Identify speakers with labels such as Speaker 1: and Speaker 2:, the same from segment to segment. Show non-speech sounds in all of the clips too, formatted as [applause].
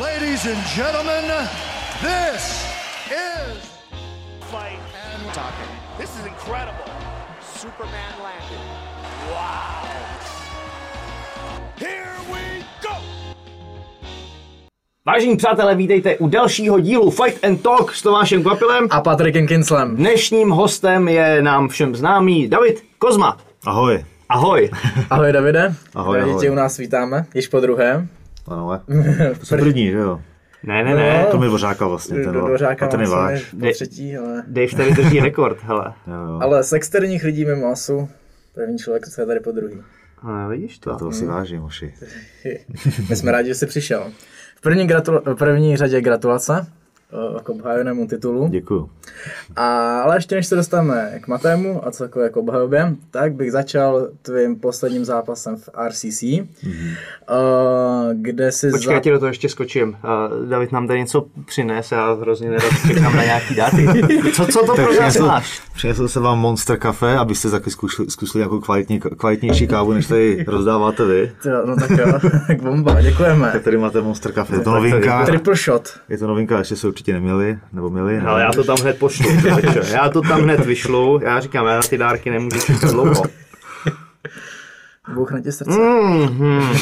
Speaker 1: Ladies and gentlemen, this is
Speaker 2: fight and talking. This is incredible. Superman landed. Wow. Here we go.
Speaker 3: Vážení přátelé, vítejte u dalšího dílu Fight and Talk s Tomášem Kvapilem.
Speaker 4: A Patrikem Kinslem.
Speaker 3: Dnešním hostem je nám všem známý David Kozma.
Speaker 5: Ahoj.
Speaker 3: Ahoj.
Speaker 4: Ahoj Davide.
Speaker 5: Ahoj,
Speaker 4: Rádi
Speaker 5: ahoj.
Speaker 4: tě u nás vítáme, již po druhé.
Speaker 5: Ano, ale [laughs] to jsou první, že jo?
Speaker 3: Ne, ne, ne.
Speaker 4: No.
Speaker 5: To mi Dvořáka vlastně, ten,
Speaker 4: Dvořáka
Speaker 5: a ten je
Speaker 4: máme
Speaker 5: váš.
Speaker 4: třetí, ale...
Speaker 3: Dave tady drží rekord, hele.
Speaker 5: Jo, [laughs] jo.
Speaker 4: ale z externích lidí mimo asu, první člověk, co je tady po druhý.
Speaker 3: Ale vidíš to.
Speaker 5: To si vážím, hoši. [laughs]
Speaker 4: My jsme rádi, že jsi přišel. V první, gratul- v první řadě gratulace k obhajenému titulu.
Speaker 5: Děkuju.
Speaker 4: A, ale ještě než se dostaneme k Matému a celkově k obhajobě, tak bych začal tvým posledním zápasem v RCC, mm-hmm. kde si
Speaker 3: Počkej, já ti do toho ještě skočím. Uh, David nám tady něco přines, já hrozně nerad čekám na nějaký dáty. Co, co to pro nás
Speaker 5: přinesl,
Speaker 3: máš?
Speaker 5: přinesl jsem vám Monster Café, abyste taky zkusili, zkusili nějakou kvalitní, kvalitnější kávu, než tady rozdáváte vy.
Speaker 4: No tak jo, [laughs] tak bomba, děkujeme.
Speaker 5: Tak tady máte Monster Café. Je to novinka.
Speaker 4: Triple shot.
Speaker 5: Je to novinka, ještě se určitě neměli, nebo měli.
Speaker 3: Ale já to tam hned pošlu. [laughs] Já to tam hned vyšlu. Já říkám, já na ty dárky nemůžu čekat dlouho. [laughs]
Speaker 4: Bouchne ti srdce.
Speaker 3: Mhm.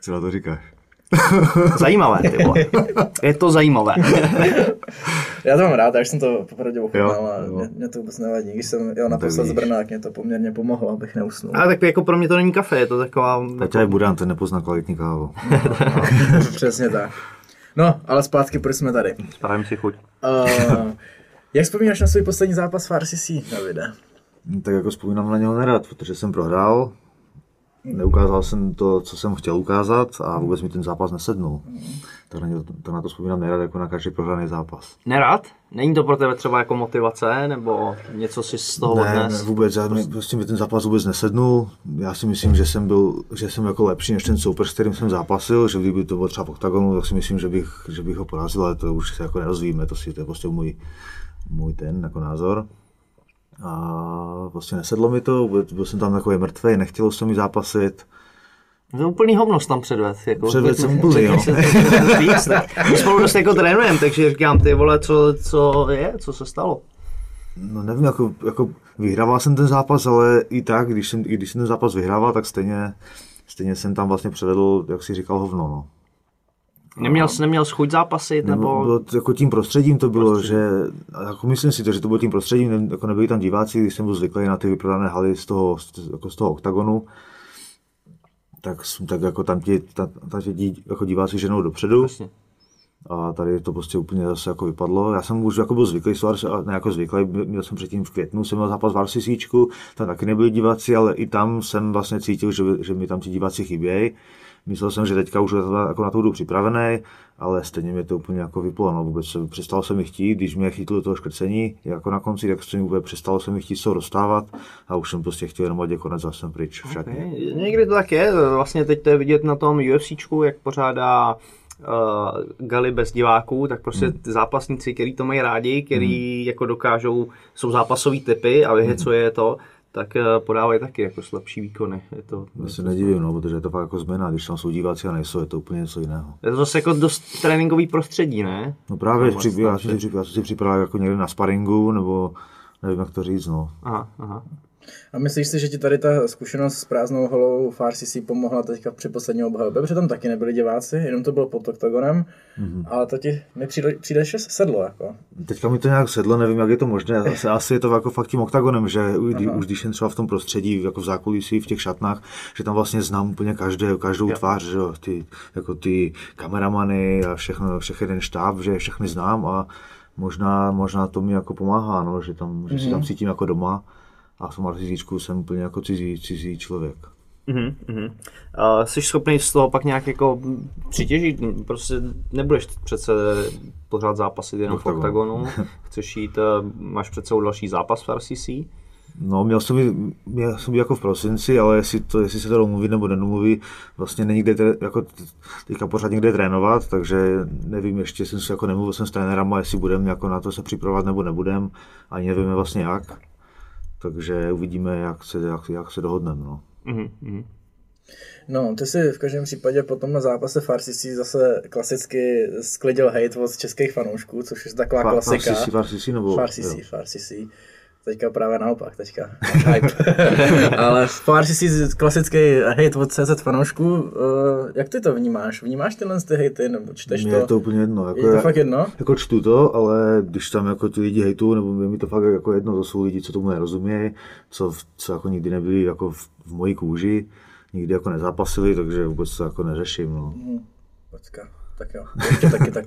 Speaker 5: Co na to říkáš?
Speaker 3: Zajímavé, ty vole. [laughs] Je to zajímavé.
Speaker 4: Já to mám rád, já jsem to popravdě ochutnal a mě, mě, to vůbec nevadí. Když jsem jel naposled z. Brna, tak mě to poměrně pomohlo, abych neusnul.
Speaker 3: Ale tak jako pro mě to není kafe, je to taková...
Speaker 5: Peťa je Budan, ten nepozná kvalitní kávu. [laughs]
Speaker 4: Přesně tak. No, ale zpátky, proč jsme tady?
Speaker 3: Spravím si chuť.
Speaker 4: Uh, jak vzpomínáš na svůj poslední zápas v RCC, Davide?
Speaker 5: Tak jako vzpomínám na něho nerad, protože jsem prohrál, neukázal jsem to, co jsem chtěl ukázat a vůbec mi ten zápas nesednul. Tak na, to na to vzpomínám nerad jako na každý prohraný zápas.
Speaker 3: Nerad? Není to pro tebe třeba jako motivace, nebo něco si z toho
Speaker 5: Ne, ne,
Speaker 3: odnes?
Speaker 5: vůbec, já, mi, prostě mi ten zápas vůbec nesednul. Já si myslím, že jsem byl, že jsem jako lepší než ten soupeř, s kterým jsem zápasil, že kdyby to bylo třeba v oktagonu, tak si myslím, že bych, že bych ho porazil, ale to už se jako nerozvíme, to, si, to je prostě můj, můj ten jako názor. A prostě nesedlo mi to, byl jsem tam takový mrtvý, nechtělo se mi zápasit.
Speaker 3: To je úplný hovnost tam předved. Jako,
Speaker 5: Předvedl
Speaker 3: pojďme-
Speaker 5: jsem úplný, jo.
Speaker 3: My spolu dost jako trénujeme, takže říkám, ty vole, co, co je, co se stalo?
Speaker 5: No nevím, jako, jako vyhrával jsem ten zápas, ale i tak, když jsem, i když jsem ten zápas vyhrával, tak stejně, stejně jsem tam vlastně předvedl, jak si říkal, hovno. No.
Speaker 3: Neměl jsi, neměl chuť zápasit,
Speaker 5: Nebo... Bylo to, jako tím prostředím to bylo, prostředí. že jako myslím si to, že to bylo tím prostředím, ne, jako nebyli tam diváci, když jsem byl zvyklý na ty vyprodané haly z toho, z, jako z toho oktagonu, tak, tak jako tam ti, ta, ta, ti jako diváci ženou dopředu.
Speaker 3: Jasně.
Speaker 5: A tady to prostě úplně zase jako vypadlo. Já jsem už jako byl zvyklý, s VRC ne jako zvyklý, měl jsem předtím v květnu, jsem měl zápas v RCCčku, tam taky nebyli diváci, ale i tam jsem vlastně cítil, že, že mi tam ti diváci chybějí. Myslel jsem, že teďka už jako na to budu připravený, ale stejně mě to úplně jako vyplo. No, vůbec se, přestalo se mi chtít, když mě chytlo toho škrcení, jako na konci, tak se mi úplně přestalo se mi chtít se dostávat a už jsem prostě chtěl jenom, je konec, zase pryč v šatně.
Speaker 3: Okay. Někdy to tak je, vlastně teď to je vidět na tom UFCčku, jak pořádá uh, gali bez diváků, tak prostě ty zápasníci, kteří to mají rádi, kteří jako dokážou, jsou zápasový typy a vyhecuje je to, tak uh, podávají taky jako lepší výkony. Je to,
Speaker 5: Já se nedivím, no, protože je to fakt jako změna, když tam jsou diváci a nejsou, je to úplně něco jiného.
Speaker 3: je to zase jako dost tréninkový prostředí, ne?
Speaker 5: No právě,
Speaker 3: Tam
Speaker 5: při, já, jsem si, já jsem si připravil jako někde na sparingu, nebo nevím, jak to říct, no.
Speaker 3: Aha, aha.
Speaker 4: A myslíš si, že ti tady ta zkušenost s prázdnou holou v RCC pomohla teďka při poslední obhajobě? Protože tam taky nebyli diváci, jenom to bylo pod oktagonem, mm-hmm. ale to ti mi přijde, přijde že sedlo, jako.
Speaker 5: Teďka mi to nějak sedlo, nevím, jak je to možné. Asi, [laughs] asi je to jako fakt tím oktagonem, že už, už když jsem třeba v tom prostředí, jako v zákulisí, v těch šatnách, že tam vlastně znám úplně každé, každou tvář, že jo, ty, jako ty kameramany a všechno, všechny ten štáb, že je všechny znám a možná, možná to mi jako pomáhá, no, že, tam, že si tam cítím jako doma a v tom arcizičku jsem úplně jako cizí, cizí člověk.
Speaker 3: Mhm, mhm. Uh, jsi schopný z toho pak nějak jako přitěžit, prostě nebudeš přece pořád zápasit jenom v
Speaker 5: Oktagonu. [laughs]
Speaker 3: chceš jít, uh, máš před sebou další zápas v RCC,
Speaker 5: No, měl jsem, být- měl jsem být jako v prosinci, ale jestli, to, jestli se to domluví nebo nedomluví, vlastně není kde jako teďka pořád někde trénovat, takže nevím, ještě jsem se jako nemluvil jsem s trenérama, jestli budeme jako na to se připravovat nebo nebudem, ani nevíme vlastně jak. Takže uvidíme, jak se, jak, jak se dohodneme. No.
Speaker 3: Mhm, mhm.
Speaker 4: No, ty si v každém případě potom na zápase Farsisi zase klasicky sklidil hate od českých fanoušků, což je taková
Speaker 5: Fa-
Speaker 4: klasika.
Speaker 5: Farsisi, Farsisi, nebo-
Speaker 4: Farsisi,
Speaker 5: jo.
Speaker 4: Farsisi. Teďka právě naopak, teďka hype. [laughs] Ale Farsisi klasický hate od CZ fanoušků. Uh, jak ty to vnímáš? Vnímáš tyhle ty hejty, nebo čteš
Speaker 5: Mně
Speaker 4: to?
Speaker 5: je to úplně jedno. Jako
Speaker 4: Je to
Speaker 5: já-
Speaker 4: fakt jedno?
Speaker 5: Jako čtu to, ale když tam jako ty lidi hejtují, nebo je mi to fakt jako jedno, to jsou lidi, co tomu nerozumějí, co, co jako nikdy nebyli jako v, v mojí kůži, nikdy jako nezápasili, takže vůbec to jako neřeším. No.
Speaker 4: Počka, tak jo, ještě taky tak.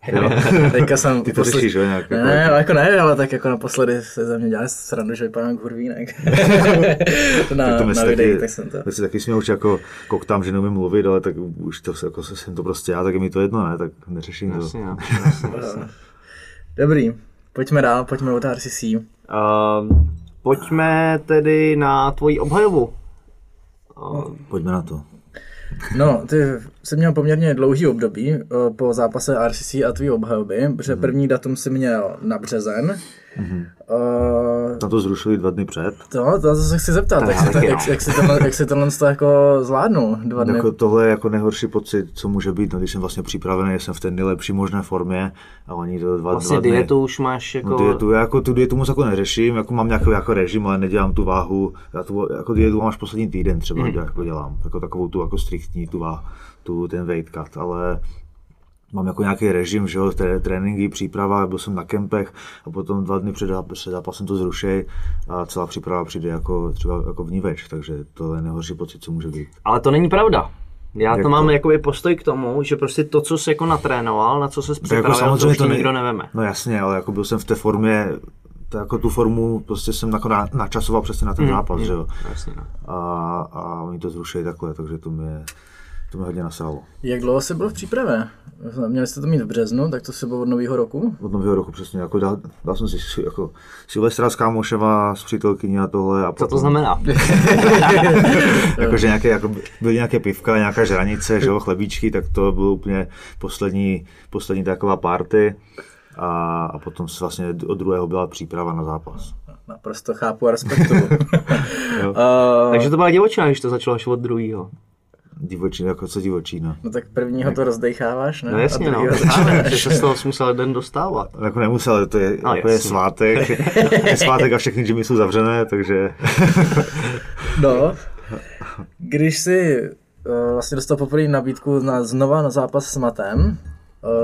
Speaker 4: [laughs] Teďka jsem
Speaker 5: Ty to
Speaker 4: posled-
Speaker 5: řešíš, jo, nějak?
Speaker 4: Ne,
Speaker 5: jako,
Speaker 4: ne, ale jako ne, ale tak jako naposledy se ze mě dělali srandu, že vypadám jak hurvínek. [laughs] na,
Speaker 5: tak to
Speaker 4: na
Speaker 5: myslím
Speaker 4: videích,
Speaker 5: taky,
Speaker 4: tak jsem to.
Speaker 5: tak si taky směl, už jako koktám, že neumím mluvit, ale tak už to jako jsem to prostě já, tak je mi to jedno, ne, tak neřeším to.
Speaker 3: Jasně, no, [laughs] jasně, jasně.
Speaker 4: Dobrý, pojďme dál, pojďme od RCC.
Speaker 3: Uh, pojďme tedy na tvoji obhajovu. Uh,
Speaker 5: Pojďme na to.
Speaker 4: No, ty jsi měl poměrně dlouhý období eh, po zápase RCC a tvý obhajoby, protože
Speaker 5: Mhm.
Speaker 4: první datum si měl na březen. Eh,
Speaker 5: Tam to zrušili dva dny před.
Speaker 4: to, to se chci zeptat, jak si, to, jak, jak, si tohle, jak si tohle to jako zvládnul dva dny.
Speaker 5: Jako tohle je jako nejhorší pocit, co může být, no, když jsem vlastně připravený, jsem v té nejlepší možné formě a oni to dva,
Speaker 3: vlastně
Speaker 5: dva dny.
Speaker 3: dietu už máš jako...
Speaker 5: No, dietu, já jako tu dietu moc jako neřeším, jako mám nějaký jako režim, ale nedělám tu váhu, já tu jako dietu mám až poslední týden třeba, mm. jako dělám, jako takovou tu jako striktní tu, váhu, tu ten weight cut, ale mám jako nějaký režim, že jo, té tréninky, příprava, byl jsem na kempech a potom dva dny před, záp- před zápasem to zrušej a celá příprava přijde jako třeba jako vníveč, takže to je nejhorší pocit, co může být.
Speaker 3: Ale to není pravda. Já
Speaker 5: Jak
Speaker 3: to mám
Speaker 5: to?
Speaker 3: jakoby postoj k tomu, že prostě to, co jsi jako natrénoval, na co se připravil, to už ti nikdo neveme.
Speaker 5: No jasně, ale jako byl jsem v té formě, to jako tu formu prostě jsem jako na, načasoval přesně na ten
Speaker 3: Mm,
Speaker 5: zápas, že jo.
Speaker 3: Jasně, no.
Speaker 5: a, a oni to zrušili takhle, takže to mě, to mě hodně nasralo.
Speaker 4: Jak dlouho jsi byl v přípravě? Měli jste to mít v březnu, tak to se bylo od nového roku?
Speaker 5: Od nového roku přesně, jako dal, dal jsem si jako Silvestra s kámošema, s přítelkyní a tohle. A
Speaker 3: Co to znamená? [laughs]
Speaker 5: Jakože nějaké, jako byly nějaké pivka, nějaká žranice, že jo, chlebíčky, tak to bylo úplně poslední, poslední taková party. A, a potom se vlastně od druhého byla příprava na zápas.
Speaker 4: Naprosto chápu a respektuju. [laughs]
Speaker 5: Jo. [laughs]
Speaker 4: uh,
Speaker 3: Takže to byla divočina, když to začalo až od druhého.
Speaker 5: Divočina, jako co divočina.
Speaker 4: no tak prvního to rozdecháváš, ne?
Speaker 3: No jasně,
Speaker 4: a
Speaker 3: no. [laughs] že se z toho musel den dostávat.
Speaker 5: Jako nemusel, to je,
Speaker 3: No,
Speaker 5: jako je svátek, je svátek a všechny gymy jsou zavřené, takže [laughs]
Speaker 4: No, když jsi uh, vlastně dostal poprvé nabídku na, znova na zápas s Matem,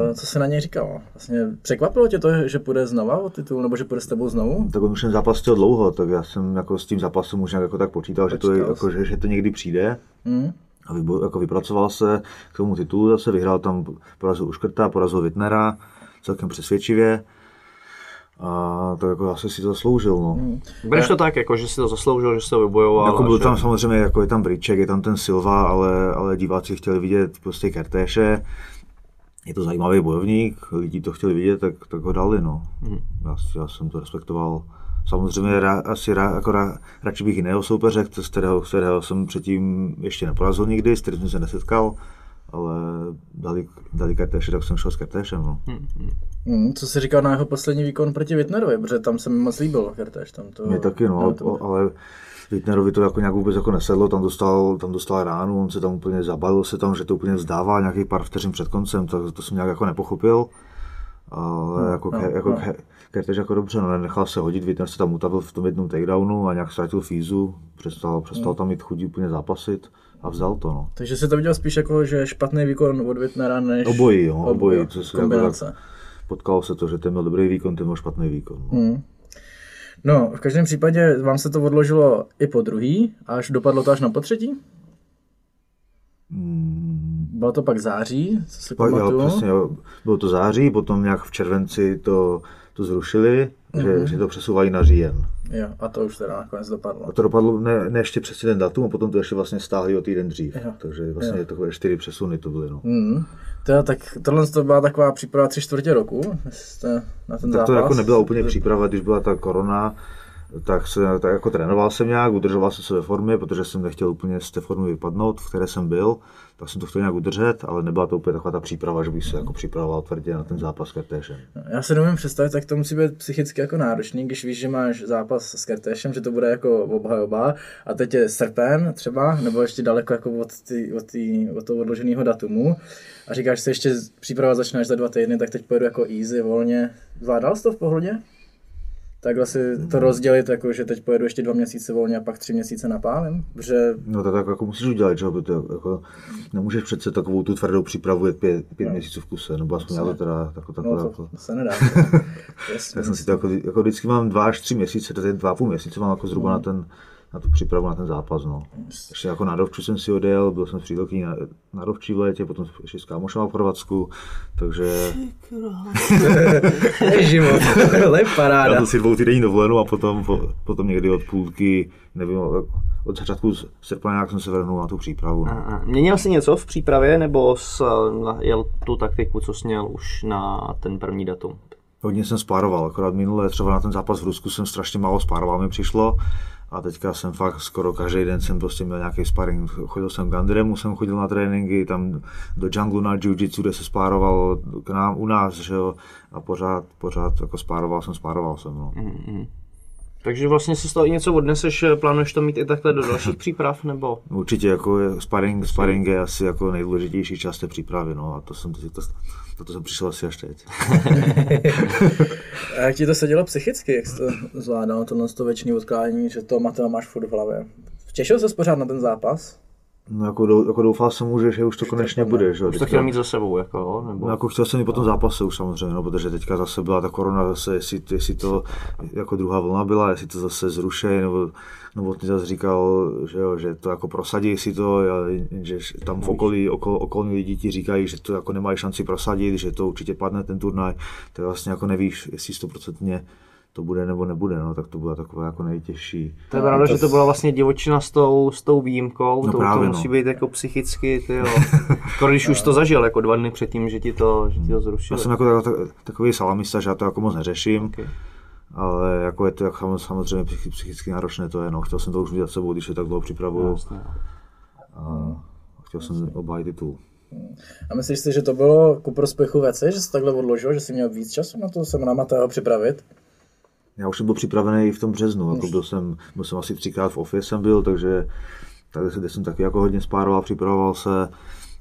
Speaker 4: uh, co se na něj říkalo? Vlastně překvapilo tě to, že půjde znova o titul, nebo že půjde s tebou znovu?
Speaker 5: tak on už ten zápas chtěl dlouho, tak já jsem jako s tím zápasem už nějak jako tak počítal, že to, je,
Speaker 4: Počítal
Speaker 5: jako, že, že to někdy přijde.
Speaker 4: Hmm?
Speaker 5: A vybo, jako vypracoval se k tomu titulu, zase vyhrál tam, porazil Uškrta, porazil Wittnera, celkem přesvědčivě. A to jako asi si to zasloužil, no.
Speaker 3: Bereš to tak, jako, že si to zasloužil, že to vybojoval.
Speaker 5: Jako byl
Speaker 3: že...
Speaker 5: tam samozřejmě, jako je tam Briček, je tam ten Silva, ale, ale diváci chtěli vidět prostě Kertéše. Je to zajímavý bojovník, lidi to chtěli vidět, tak, tak ho dali, no. Já, já jsem to respektoval. Samozřejmě ra, asi ra, jako ra, radši bych jiného soupeře, z kterého, z kterého jsem předtím ještě neporazil nikdy, s kterým jsem se nesetkal, ale dali, dali Kertéše, tak jsem šel s Kertéšem, no.
Speaker 4: Hmm, co jsi říkal na jeho poslední výkon proti Wittnerovi, protože tam se mi moc líbil Kertéš. Tam to,
Speaker 5: Mě taky, no,
Speaker 4: to,
Speaker 5: ale Wittnerovi to jako nějak vůbec jako nesedlo, tam dostal, tam dostal ránu, on se tam úplně zabalil se tam, že to úplně vzdává nějakých pár vteřin před koncem, tak to jsem nějak jako nepochopil. Ale jako,
Speaker 4: no,
Speaker 5: no, jako
Speaker 4: no.
Speaker 5: no. Kertež jako dobře, no, nenechal se hodit, Wittner se tam utavil v tom jednom takedownu a nějak ztratil fízu, přestal, přestal tam mít chudí úplně zápasit a vzdal to, no.
Speaker 4: Takže jsi to viděl spíš jako, že špatný výkon od Wittnera, než
Speaker 5: Obojí, jo, obojí, co se jako
Speaker 4: kombinace.
Speaker 5: tak potkalo se to, že ten měl dobrý výkon, ten měl špatný výkon. No.
Speaker 4: Hmm. No, v každém případě vám se to odložilo i po druhý, až dopadlo to až na potřetí?
Speaker 5: Mm,
Speaker 4: Bylo to pak září, co si
Speaker 5: Pak, jo, přesně, jo. Bylo to září, potom nějak v červenci to, to zrušili, mm-hmm. že, že to přesouvají na říjen.
Speaker 4: Jo, a to už teda nakonec dopadlo.
Speaker 5: A to dopadlo ne, ne ještě přesně ten datum, a potom to ještě vlastně stáhli o týden dřív.
Speaker 4: Jo.
Speaker 5: Takže vlastně takové čtyři přesuny to byly. No.
Speaker 4: To, jo, tak tohle to byla taková příprava tři čtvrtě roku, na ten
Speaker 5: Tak
Speaker 4: zápas.
Speaker 5: to jako nebyla úplně příprava, když byla ta korona tak, se, tak jako trénoval jsem nějak, udržoval jsem se ve formě, protože jsem nechtěl úplně z té formy vypadnout, v které jsem byl, tak jsem to chtěl nějak udržet, ale nebyla to úplně taková ta příprava, že bych se jako připravoval tvrdě na ten zápas s Kertéšem.
Speaker 4: Já se nemůžu představit, tak to musí být psychicky jako náročný, když víš, že máš zápas s Kertéšem, že to bude jako obhajoba a teď je srpen třeba, nebo ještě daleko jako od, tý, od, tý, od toho odloženého datumu a říkáš si ještě příprava začne až za dva týdny, tak teď pojedu jako easy, volně. Zvládal jsi to v pohodě? Takhle si to rozdělit, jako že teď pojedu ještě dva měsíce volně a pak tři měsíce napálím, že...
Speaker 5: No tak, tak jako musíš udělat, že to jako, nemůžeš přece takovou tu tvrdou přípravu jet pět, pět no. měsíců v kuse, nebo aspoň já to teda jako takhle.
Speaker 4: No, to,
Speaker 5: jako,
Speaker 4: to se nedá. [laughs]
Speaker 5: tak jsem si to jako, jako, vždycky mám dva až tři měsíce, to je dva a půl měsíce mám jako zhruba no. na ten na tu přípravu na ten zápas. No. Ještě jako na Dovču jsem si odjel, byl jsem s přítelkyní na, na Dovči v létě, potom ještě s kámošem v Chorvatsku, takže... [laughs]
Speaker 4: život, [laughs] to je paráda.
Speaker 5: Já to si dvou týdenní dovolenou a potom, po, potom někdy od půlky, nevím, od začátku srpna nějak jsem se vrhnul na tu přípravu. No.
Speaker 3: A, měnil jsi něco v přípravě, nebo jsi jel tu taktiku, co jsi měl už na ten první datum?
Speaker 5: Hodně jsem spároval, akorát minule třeba na ten zápas v Rusku jsem strašně málo spároval, mi přišlo a teďka jsem fakt skoro každý den jsem prostě měl nějaký sparring. Chodil jsem k Andremu, jsem chodil na tréninky, tam do junglu na jiu-jitsu, kde se spároval k nám u nás, že jo, a pořád, pořád jako spároval jsem, spároval jsem, no.
Speaker 3: Mm-hmm. Takže vlastně si z toho i něco odneseš, plánuješ to mít i takhle do dalších [laughs] příprav, nebo?
Speaker 5: Určitě, jako je, sparring, sparring je asi jako nejdůležitější část té přípravy, no a to jsem si to, to, to jsem přišel asi až teď. [laughs]
Speaker 4: a jak ti to sedělo psychicky, jak jsi to zvládal, tohle to věčný odkládání, že to Mateo máš furt v hlavě? Těšil se pořád na ten zápas?
Speaker 5: No jako, dou, jako doufal jsem už, že už to konečně bude. Že?
Speaker 3: Už to chtěl mít za sebou, jako, nebo?
Speaker 5: No, jako chtěl jsem i po tom zápase už samozřejmě, no, protože teďka zase byla ta korona, zase, jestli, jestli to jako druhá vlna byla, jestli to zase zruší, nebo, nebo ty zase říkal, že, jo, že to jako prosadí si to, že tam v okolí, okol, okolní lidi ti říkají, že to jako nemají šanci prosadit, že to určitě padne ten turnaj, tak vlastně jako nevíš, jestli stoprocentně to bude nebo nebude, no, tak to byla taková jako nejtěžší.
Speaker 3: To je pravda, to že to byla vlastně divočina s tou, s tou výjimkou,
Speaker 5: no
Speaker 3: to,
Speaker 5: právě,
Speaker 3: to musí no. být jako psychicky, ty jo. [laughs] Skoro když už to zažil, jako dva dny předtím, že ti to, že ti to zrušili.
Speaker 5: Já jsem jako takový salamista, že já to jako moc neřeším. Okay. Ale jako je to jako samozřejmě psychicky náročné to je, no. Chtěl jsem to už udělat sebou, když je tak dlouho připravuju. A chtěl jsem obhájit titul.
Speaker 4: A myslíš si, že to bylo ku prospěchu věci, že jsi takhle odložil, že jsi měl víc času na to se na Mateo připravit?
Speaker 5: já už jsem byl připravený i v tom březnu, jako byl jsem, byl jsem asi třikrát v office jsem byl, takže takže jsem taky jako hodně spároval, připravoval se,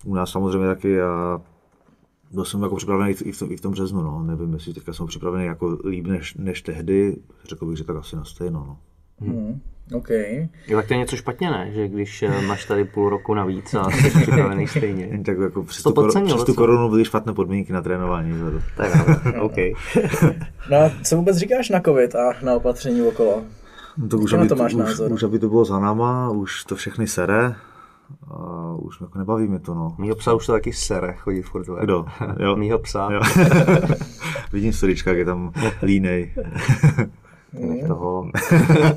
Speaker 5: u nás samozřejmě taky a byl jsem jako připravený i v tom, i v tom březnu, no. nevím, jestli teďka jsem připravený jako líp než, než tehdy, řekl bych, že tak asi na stejno. No.
Speaker 4: Hmm. OK.
Speaker 3: Jo, tak to je něco špatně, ne? Že když eh, máš tady půl roku navíc a jsi [laughs] připravený stejně.
Speaker 5: tak jako přes, tu, podcenil, přes tu korunu byly špatné podmínky na trénování. Že?
Speaker 3: Tak [laughs] OK.
Speaker 4: no a co vůbec říkáš na covid a na opatření okolo?
Speaker 5: No to už, aby, to máš už, názor? už aby to bylo za náma, už to všechny sere. A už jako nebaví mě to, no.
Speaker 3: Mýho psa už to taky sere, chodí furt.
Speaker 5: Kdo?
Speaker 3: Jo. [laughs] Mýho psa. Jo. [laughs]
Speaker 5: Vidím storička, jak je tam línej.
Speaker 3: Nech mm. toho.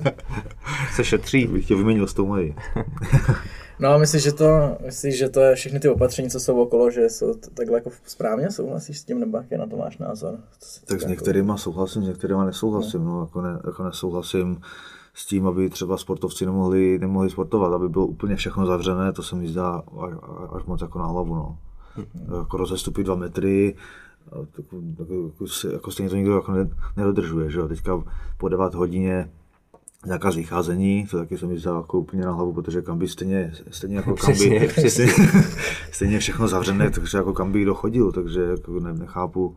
Speaker 3: [laughs] se šetří.
Speaker 5: Bych tě vyměnil s tou mojí.
Speaker 4: No a myslíš, že to, myslíš, že to je všechny ty opatření, co jsou okolo, že jsou takhle jako správně? Souhlasíš s tím, nebo jaký na to máš názor?
Speaker 5: Tak s některýma souhlasím, s některýma nesouhlasím. No, jako, ne, jako nesouhlasím s tím, aby třeba sportovci nemohli, nemohli sportovat, aby bylo úplně všechno zavřené, to se mi zdá až, až moc jako na hlavu. No. Mm-hmm. Jako rozestupy dva metry, tak, tak, jako, jako stejně to nikdo jako nedodržuje, že jo. Teďka po 9 hodině zákaz vycházení, to taky se mi zdá jako úplně na hlavu, protože kam by stejně, stejně jako kam by, stejně, stejně všechno zavřené, takže jako kam by kdo chodil, takže jako ne, nechápu,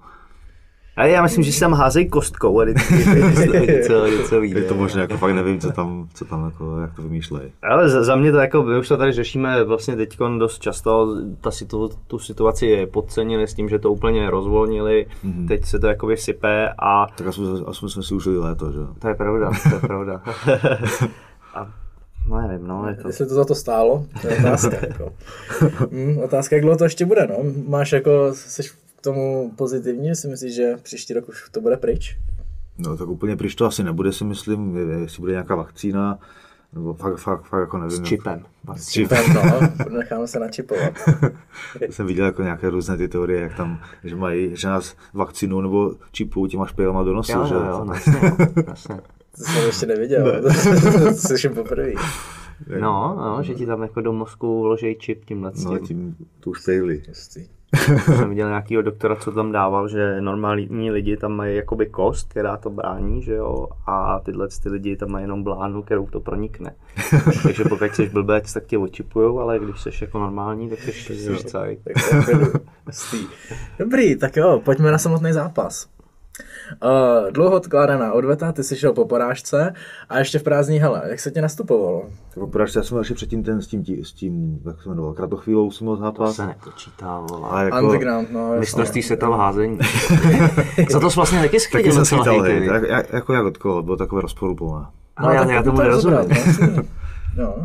Speaker 3: ale já myslím, že si tam házejí kostkou a vždycky [laughs] něco, něco vyjde.
Speaker 5: Je to možné, jako fakt nevím, co tam, co tam jako, jak to vymýšlejí.
Speaker 3: Ale za, za, mě to jako, my už to tady řešíme vlastně teď dost často, ta situ, tu situaci je podcenili s tím, že to úplně rozvolnili, mm-hmm. teď se to jako vysype a...
Speaker 5: Tak aspoň, aspoň jsme si užili léto, že?
Speaker 3: To je pravda, to je [laughs] pravda. a No nevím, no. Je to...
Speaker 4: Jestli to za to stálo, to je otázka. jako. [laughs] hmm, otázka, jak dlouho to ještě bude, no. Máš jako, jsi tomu pozitivně, si myslíš, že příští rok už to bude pryč?
Speaker 5: No tak úplně pryč to asi nebude, si myslím, jestli bude nějaká vakcína, Nebo fakt, fakt, fakt jako nevím.
Speaker 3: S čipem.
Speaker 5: S čipem.
Speaker 4: No, [laughs] necháme se načipovat.
Speaker 5: jsem viděl jako nějaké různé ty teorie, jak tam, že mají, že nás vakcínu nebo čipu těma špělama do nosu,
Speaker 3: Jo,
Speaker 5: že?
Speaker 3: jo, jo, jasně.
Speaker 4: To jsem ještě neviděl. to slyším poprvé.
Speaker 3: No, no, že ti tam jako do mozku vloží čip tímhle s
Speaker 5: No,
Speaker 3: tím.
Speaker 5: tu špejli.
Speaker 3: Jsem viděl nějakýho doktora, co tam dával, že normální lidi tam mají jakoby kost, která to brání, že jo, a tyhle ty lidi tam mají jenom blánu, kterou to pronikne. [laughs] Takže pokud jsi blbec, tak tě očipujou, ale když jsi jako normální, tak jsi, jsi
Speaker 4: klidu. [laughs] Hustý. Dobrý, tak jo, pojďme na samotný zápas. Uh, dlouho odkládaná odveta, ty jsi šel po porážce a ještě v prázdní hele, jak se tě nastupovalo?
Speaker 5: Tak porážce, já jsem ještě předtím ten s tím, tí- s tím jak se jmenoval, kratochvílou jsem měl
Speaker 3: To
Speaker 5: zápas.
Speaker 3: se nepočítá, vole.
Speaker 5: A jako,
Speaker 4: Underground, no.
Speaker 3: Mistrovství světa v házení. [laughs] Za to jsi vlastně taky
Speaker 5: taky
Speaker 3: schytil
Speaker 5: jsem
Speaker 3: docela
Speaker 5: schytal, hej, tak, jak- jako jak od koho, bylo takové rozporuplné.
Speaker 3: Ale já,
Speaker 4: tak
Speaker 3: já
Speaker 4: to
Speaker 3: tomu nerozumím.
Speaker 4: no. [laughs] No,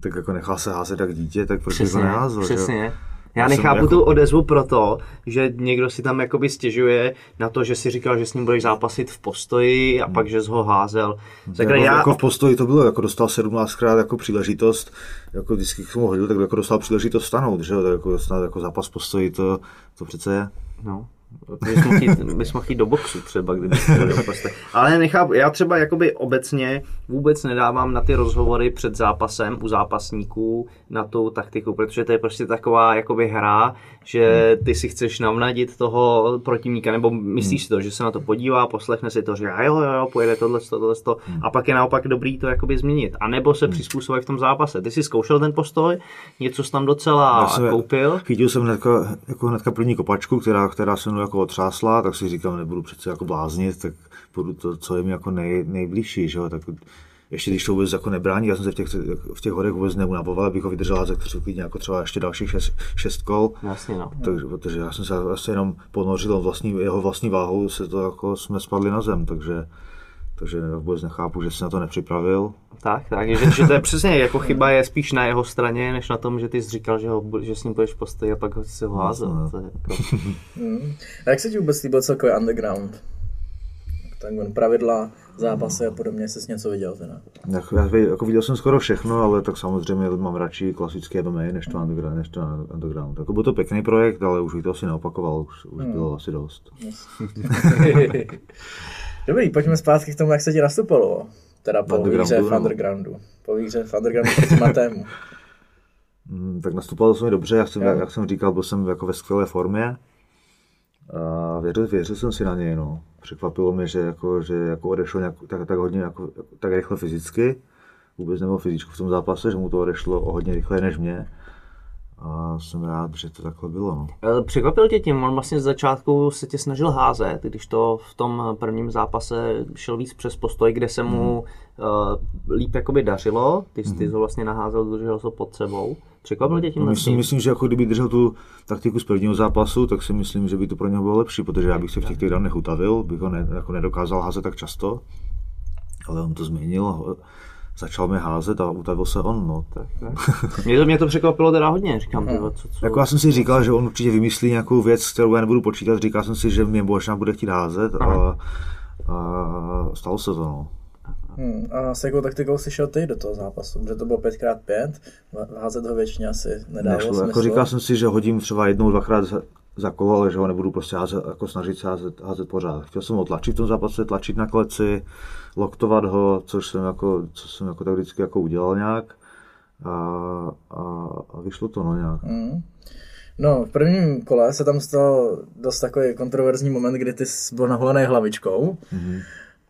Speaker 5: Tak jako nechal se házet jak dítě, tak proč by to
Speaker 3: Přesně,
Speaker 5: neházel, že jo?
Speaker 3: přesně. Já
Speaker 5: Já
Speaker 3: nechápu
Speaker 5: jako-
Speaker 3: tu odezvu proto, že někdo si tam jakoby stěžuje na to, že si říkal, že s ním budeš zápasit v postoji a pak, že jsi ho házel. Sakra,
Speaker 5: jako,
Speaker 3: já,
Speaker 5: jako, v postoji to bylo, jako dostal 17krát jako příležitost, jako vždycky k tomu hodil, tak jako dostal příležitost stanout, že jo, tak jako dostat jako zápas v postoji, to, to přece je.
Speaker 3: No, bys mohl jít, do boxu třeba, kdyby Ale nechápu, já třeba jakoby obecně vůbec nedávám na ty rozhovory před zápasem u zápasníků na tu taktiku, protože to je prostě taková jakoby hra, že ty si chceš navnadit toho protivníka, nebo myslíš si to, že se na to podívá, poslechne si to, říká jo, jo, jo, pojede tohle, tohle, tohle, a pak je naopak dobrý to jakoby změnit. A nebo se přizpůsobit v tom zápase. Ty si zkoušel ten postoj, něco jsi tam docela
Speaker 5: Já jsem-
Speaker 3: koupil.
Speaker 5: Chytil jsem hnedka, jako hnedka první kopačku, která, která se mnou jako otřásla, tak si říkám, nebudu přece jako bláznit, tak budu to, co je mi jako nej, nejbližší, že jo, tak ještě když to vůbec jako nebrání, já jsem se v těch, v těch hodech vůbec neunavoval, abych ho vydržel házet klidně jako třeba ještě dalších šest, šest kol.
Speaker 3: Jasně, no.
Speaker 5: Takže, protože já jsem se asi jenom ponořil vlastní, jeho vlastní váhou, se to jako jsme spadli na zem, takže, takže vůbec nechápu, že se na to nepřipravil.
Speaker 3: Tak, tak, že, že to je přesně, jako chyba je spíš na jeho straně, než na tom, že ty jsi říkal, že, ho, že s ním budeš postoji a pak ho si ho házel. To je jako, [laughs]
Speaker 4: a jak se ti vůbec líbil celkový underground? Tak pravidla, zápasy a podobně, jsi něco viděl teda?
Speaker 5: Jak, já, jako viděl jsem skoro všechno, ale tak samozřejmě mám radši klasické MMA než to underground. Než to underground. Jako byl to pěkný projekt, ale už to asi neopakoval, už, už bylo asi dost. [laughs] [laughs]
Speaker 4: Dobrý, pojďme zpátky k tomu, jak se ti nastupovalo. Teda po
Speaker 5: Undergroundu,
Speaker 4: výhře v
Speaker 5: no.
Speaker 4: undergroundu. Po výhře v undergroundu proti [laughs] Matému.
Speaker 5: Mm, tak nastupoval jsem dobře, jak jsem,
Speaker 4: Jo.
Speaker 5: jak jsem říkal, byl jsem jako ve skvělé formě. A věřil, věřil jsem si na něj, no. Překvapilo mě, že jako, že jako odešel nějak, tak, tak, hodně, jako, tak rychle fyzicky. Vůbec nebyl fyzičku v tom zápase, že mu to odešlo o hodně rychleji než mě. A jsem rád, že to takhle bylo, no.
Speaker 3: Eh, Překvapil tě tím, on vlastně z začátku se tě snažil házet, když to v tom prvním zápase šel víc přes postoj, kde se mu uh, líp jakoby dařilo, ty jsi ty ho vlastně naházel, držel ho pod sebou. Překvapil tě tím
Speaker 5: No, myslím, myslím, že jako kdyby držel tu taktiku z prvního zápasu, tak si myslím, že by to pro něho bylo lepší, protože já bych se v těch týdnech utavil, bych ho ne, jako nedokázal házet tak často, ale on to změnil, začal mě házet a utavil se on, no. Tak, [laughs]
Speaker 3: mě, to, mě to překvapilo teda hodně, říkám, tyjo, co, co,
Speaker 5: jako já jsem si říkal, že on určitě vymyslí nějakou věc, kterou já nebudu počítat, říkal jsem si, že mě možná bude chtít házet a, a stalo se to, no.
Speaker 4: Hmm, a s jakou taktikou jsi šel ty do toho zápasu? Protože to bylo 5x5, házet ho většině asi nedávalo
Speaker 5: Nešlo.
Speaker 4: smysl.
Speaker 5: Jako říkal jsem si, že hodím třeba jednou, dvakrát za, za kolo, ale že ho nebudu prostě házet, jako snažit se házet, házet pořád. Chtěl jsem ho tlačit v tom zápase, tlačit na kleci, loktovat ho, což jsem jako, co jsem jako tak vždycky jako udělal nějak. A, a, a vyšlo to no nějak.
Speaker 4: Hmm. No, v prvním kole se tam stal dost takový kontroverzní moment, kdy ty jsi byl naholený hlavičkou.
Speaker 5: Mhm.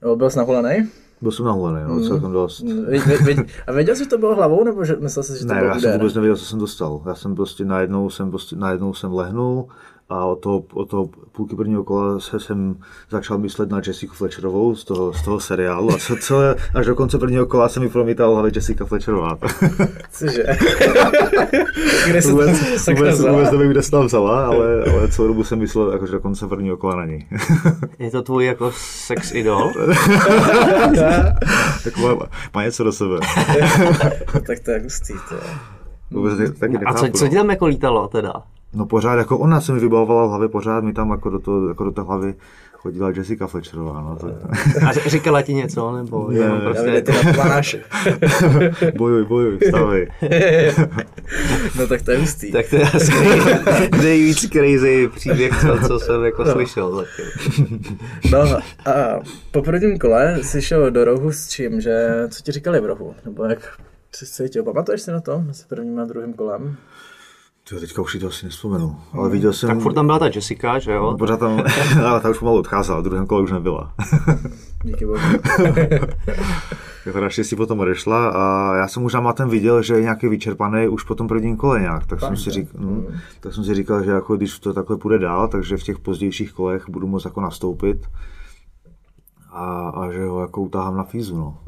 Speaker 4: Mm-hmm. Byl jsi naholený?
Speaker 5: Byl jsem nahulený, no, celkem dost.
Speaker 4: Vě, a věděl jsi, že to bylo hlavou, nebo že myslel jsi, že to
Speaker 5: Ne,
Speaker 4: byl
Speaker 5: já jsem vůbec nevěděl, co jsem dostal. Já jsem prostě najednou jsem, prostě, najednou jsem lehnul a od toho, od toho půlky prvního kola se jsem začal myslet na Jessica Fletcherovou z toho, z toho seriálu a co, celé, až do konce prvního kola se mi promítal hlavě Jessica Fletcherová. [laughs]
Speaker 4: Cože? [laughs] Kde se to
Speaker 5: vůbec, [laughs]
Speaker 4: sakra
Speaker 5: vůbec,
Speaker 4: vzala?
Speaker 5: vůbec nevím, kde se tam vzala, ale, ale celou dobu jsem myslel jako, že do konce prvního kola na ní.
Speaker 3: je to tvůj jako sex idol?
Speaker 5: tak má, má něco do sebe.
Speaker 4: tak to je hustý, to je.
Speaker 5: Vůbec taky- taky
Speaker 3: A co, co
Speaker 5: no.
Speaker 3: ti tam jako lítalo teda?
Speaker 5: No pořád, jako ona se mi vybavovala v hlavě, pořád mi tam jako do, toho, jako do té hlavy chodila Jessica Fletcherová, no to...
Speaker 3: A říkala ti něco, nebo jenom
Speaker 5: Ne,
Speaker 4: Já
Speaker 3: prostě...
Speaker 4: ty naplánáš.
Speaker 5: bojuj, bojuj, vstavej. [laughs]
Speaker 4: no tak to je hustý.
Speaker 3: Tak to je asi [laughs] nej- nejvíc crazy příběh, co, co jsem jako slyšel. zatím.
Speaker 4: No a po prvním kole jsi šel do rohu s čím, že co ti říkali v rohu? Nebo jak jsi se cítil? Pamatuješ si na to mezi prvním a druhým kolem?
Speaker 5: Tyjo, teďka už si to asi nespomenu, ale viděl jsem...
Speaker 3: Tak furt tam byla ta Jessica, že jo? [laughs]
Speaker 5: Pořád tam, [laughs] ale ta už pomalu odcházela, v druhém kole už nebyla. [laughs]
Speaker 4: Díky bohu.
Speaker 5: jako naštěstí potom odešla a já jsem možná Matem viděl, že je nějaký vyčerpaný už po tom prvním kole nějak, tak jsem, si řík, hm, tak jsem si říkal, že jako když to takhle půjde dál, takže v těch pozdějších kolech budu moct jako nastoupit a, a že ho jako utáhám na fízu, no.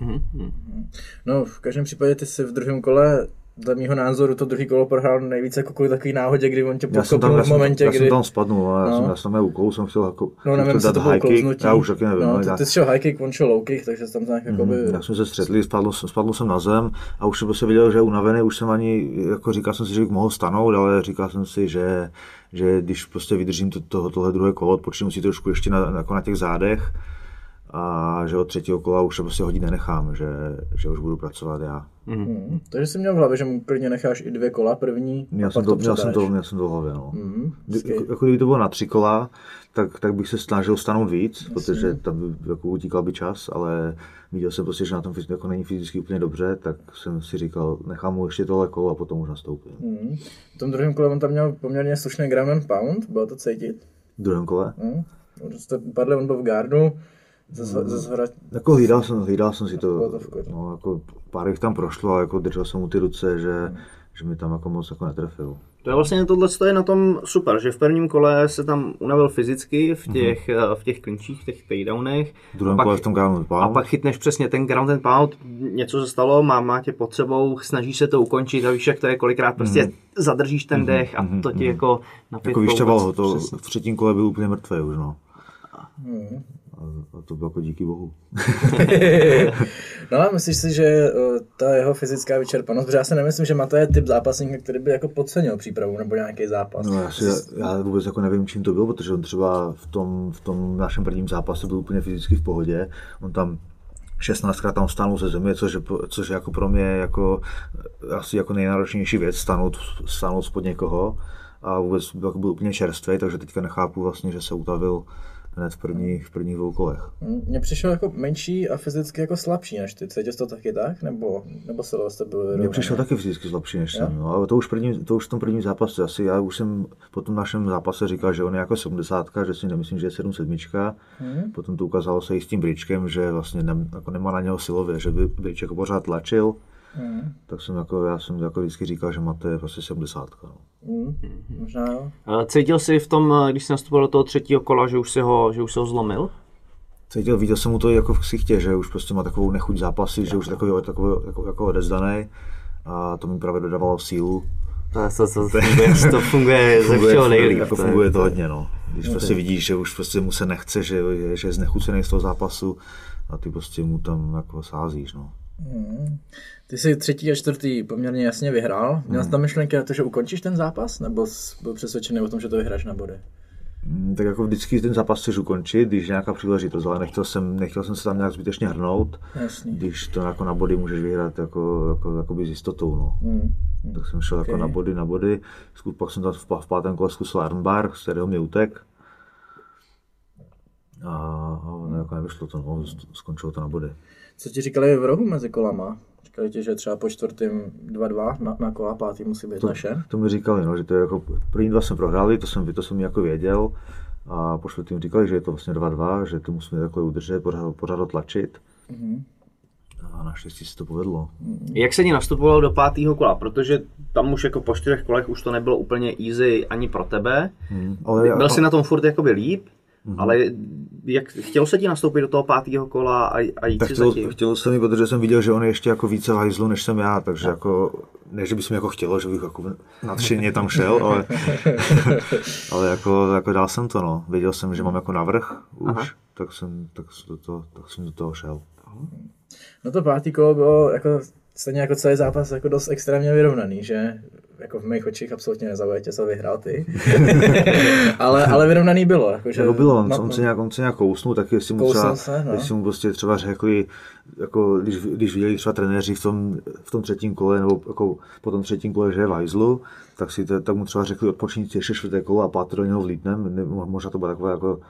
Speaker 4: No, v každém případě ty jsi v druhém kole dle mýho názoru to druhý kolo prohrál nejvíce jako kvůli takový náhodě, kdy on tě
Speaker 5: Já jsem já
Speaker 4: v
Speaker 5: jsem,
Speaker 4: momentě,
Speaker 5: já
Speaker 4: kdy...
Speaker 5: jsem tam spadnul, no, já,
Speaker 4: No.
Speaker 5: jsem, já jsem měl úkol, jsem chtěl jako
Speaker 4: No,
Speaker 5: jsem
Speaker 4: nevím, jestli to bylo klouznutí.
Speaker 5: já už taky nevím.
Speaker 4: No, ty,
Speaker 5: já,
Speaker 4: ty jsi šel high kick, on šel low kick, takže tam tak jakoby...
Speaker 5: já jsme se střetli, spadl, jsem- spadl jsem na zem a už jsem prostě viděl, že je unavený, už jsem ani, jako říkal jsem si, že bych mohl stanout, ale říkal jsem si, že, že když prostě vydržím to, to, tohle druhé kolo, odpočinu si trošku ještě na, jako na těch zádech a že od třetího kola už se prostě hodit nenechám, že, že už budu pracovat já.
Speaker 4: Hmm. Takže jsi měl v hlavě, že mu klidně necháš i dvě kola první
Speaker 5: Měl
Speaker 4: a
Speaker 5: jsem
Speaker 4: pak
Speaker 5: to,
Speaker 4: to
Speaker 5: měl jsem to, měl jsem to v hlavě, no.
Speaker 4: Mhm,
Speaker 5: Kdy-. Jako, jako kdyby to bylo na tři kola, tak, tak bych se snažil stanout víc, protože tam by, jako utíkal by čas, ale viděl jsem prostě, že na tom fyz- jako není fyzicky úplně dobře, tak jsem si říkal, nechám mu ještě tohle kolo a potom už nastoupím.
Speaker 4: Mhm. V tom druhém kole on tam měl poměrně slušný ground and pound, bylo to cítit.
Speaker 5: V druhém kole?
Speaker 4: Mhm. Jste upadli, on byl v gardu, zhora
Speaker 5: Jako hlídal jsem, hlídal jsem si to,
Speaker 4: a vchod.
Speaker 5: no, jako pár jich tam prošlo, ale jako držel jsem mu ty ruce, že, že mi tam jako moc jako netrefil.
Speaker 3: To je vlastně tohle je na tom super, že v prvním kole se tam unavil fyzicky v těch, mm-hmm. v těch klinčích, v těch takedownech.
Speaker 5: V druhém
Speaker 3: A pak-
Speaker 5: kole v tom ground and
Speaker 3: A
Speaker 5: pound.
Speaker 3: pak chytneš přesně ten ground and pound, něco se stalo, má, má tě pod sebou, snaží se to ukončit a víš, jak to je, kolikrát prostě zadržíš ten dech a to ti jako na
Speaker 5: jako vyšťaval ho to, v třetím kole byl úplně mrtvý už, no. A, a to bylo jako díky bohu. [laughs]
Speaker 4: No a myslíš si, že uh, ta jeho fyzická vyčerpanost, protože já si nemyslím, že Mata je typ zápasníka, který by jako podcenil přípravu nebo nějaký zápas.
Speaker 5: No, já, si, já vůbec jako nevím, čím to bylo, protože on třeba v tom, v tom našem prvním zápase byl úplně fyzicky v pohodě. On tam 16krát tam stánul ze země, což je, což je jako pro mě jako, asi jako nejnáročnější věc, stanout, stanout spod někoho. A vůbec byl, byl úplně čerstvý, takže teďka nechápu vlastně, že se utavil hned v prvních, v prvních dvou kolech.
Speaker 4: Mně přišel jako menší a fyzicky jako slabší než ty. Cítil to taky tak? Nebo, nebo se jste byli
Speaker 5: Mně přišel taky fyzicky slabší než jsem, no, ale to už, první, to už v tom prvním zápase. Asi já už jsem po tom našem zápase říkal, že on je jako 70, že si nemyslím, že je 77.
Speaker 4: Mhm.
Speaker 5: Potom to ukázalo se i s tím bričkem, že vlastně ne, jako nemá na něho silově, že by briček pořád tlačil.
Speaker 4: Mhm.
Speaker 5: Tak jsem jako, já jsem jako vždycky říkal, že Mate je prostě 70. No.
Speaker 4: Hm, Možná jo.
Speaker 3: Cítil jsi v tom, když jsi nastupoval do toho třetího kola, že už si ho, že už si ho zlomil?
Speaker 5: Cítil, viděl jsem mu to jako v ksichtě, že už prostě má takovou nechuť zápasy, že už je takový, takový jako, jako odezdaný. A to mi právě dodávalo sílu.
Speaker 3: To, to, to, [laughs] funguje, to funguje ze všeho nejlíp.
Speaker 5: Jako funguje to hodně, no. Když prostě vidíš, že už prostě mu se nechce, že, je- že je znechucený z toho zápasu a ty prostě mu tam jako sázíš, no.
Speaker 4: Hm. Ty jsi třetí a čtvrtý poměrně jasně vyhrál. Měl jsi tam myšlenky na to, že ukončíš ten zápas? Nebo jsi byl přesvědčený o tom, že to vyhráš na body?
Speaker 5: Mm, Tak jako vždycky ten zápas chceš ukončit, když je nějaká příležitost, ale nechtěl jsem, nechtěl jsem se tam nějak zbytečně hrnout,
Speaker 4: Jasný.
Speaker 5: když to jako na body můžeš vyhrát jako, jako, jako s jistotou, no.
Speaker 4: Hm.
Speaker 5: Tak jsem šel jako
Speaker 4: Ok.
Speaker 5: na body, na body, pak jsem tam v, v pátém kole zkusil armbar, z kterého mě utek. A, a ono jako nevyšlo to, no, skončilo to na body.
Speaker 4: Co ti říkali v rohu mezi kolama? Říkali ti, že třeba po čtvrtým 2-2 na, na kola, pátý musí být naše?
Speaker 5: To mi říkali, no, že to je jako, první dva jsem prohráli, to jsem, to jsem jako věděl. A po čtvrtým říkali, že je to vlastně 2-2, že to musíme takhle udržet, pořád, pořád ho tlačit. A naštěstí se to povedlo.
Speaker 3: Jak se ti nastupoval do pátého kola? Protože tam už jako po čtyřech kolech už to nebylo úplně easy ani pro tebe.
Speaker 5: Ale já-
Speaker 3: Byl jsi na tom furt jakoby líp, ale jak chtělo se ti nastoupit do toho pátého kola a, a jít
Speaker 5: Tak
Speaker 3: si
Speaker 5: chtělo,
Speaker 3: zatím?
Speaker 5: chtělo se mi, protože jsem viděl, že on je ještě jako více v hajzlu, než jsem já, takže jako, ne, že bych mi jako chtělo, že bych jako nadšeně tam [laughs] šel, ale, ale jako, jako dal jsem to, no. Věděl jsem, že mám jako navrh už,
Speaker 3: Aha.
Speaker 5: tak jsem, tak, jsem do toho, tak jsem do toho šel.
Speaker 4: No to pátý kolo bylo jako stejně jako celý zápas jako dost extrémně vyrovnaný, že jako v mých očích absolutně nezaujatě co vyhrál ty. [laughs] ale, ale vyrovnaný bylo. Jako, že
Speaker 5: Jako bylo, on, on, se nějak, on se nějak kousnul, tak jestli mu třeba,
Speaker 4: se, no.
Speaker 5: jestli mu prostě třeba řekli, jako když, když viděli třeba trenéři v tom, v tom třetím kole, nebo jako po tom třetím kole, že je v hajzlu, tak, si to, tak mu třeba řekli odpočinit ještě čtvrté kolo a páté do něho vlítnem, ne, mo- možná to byla taková jako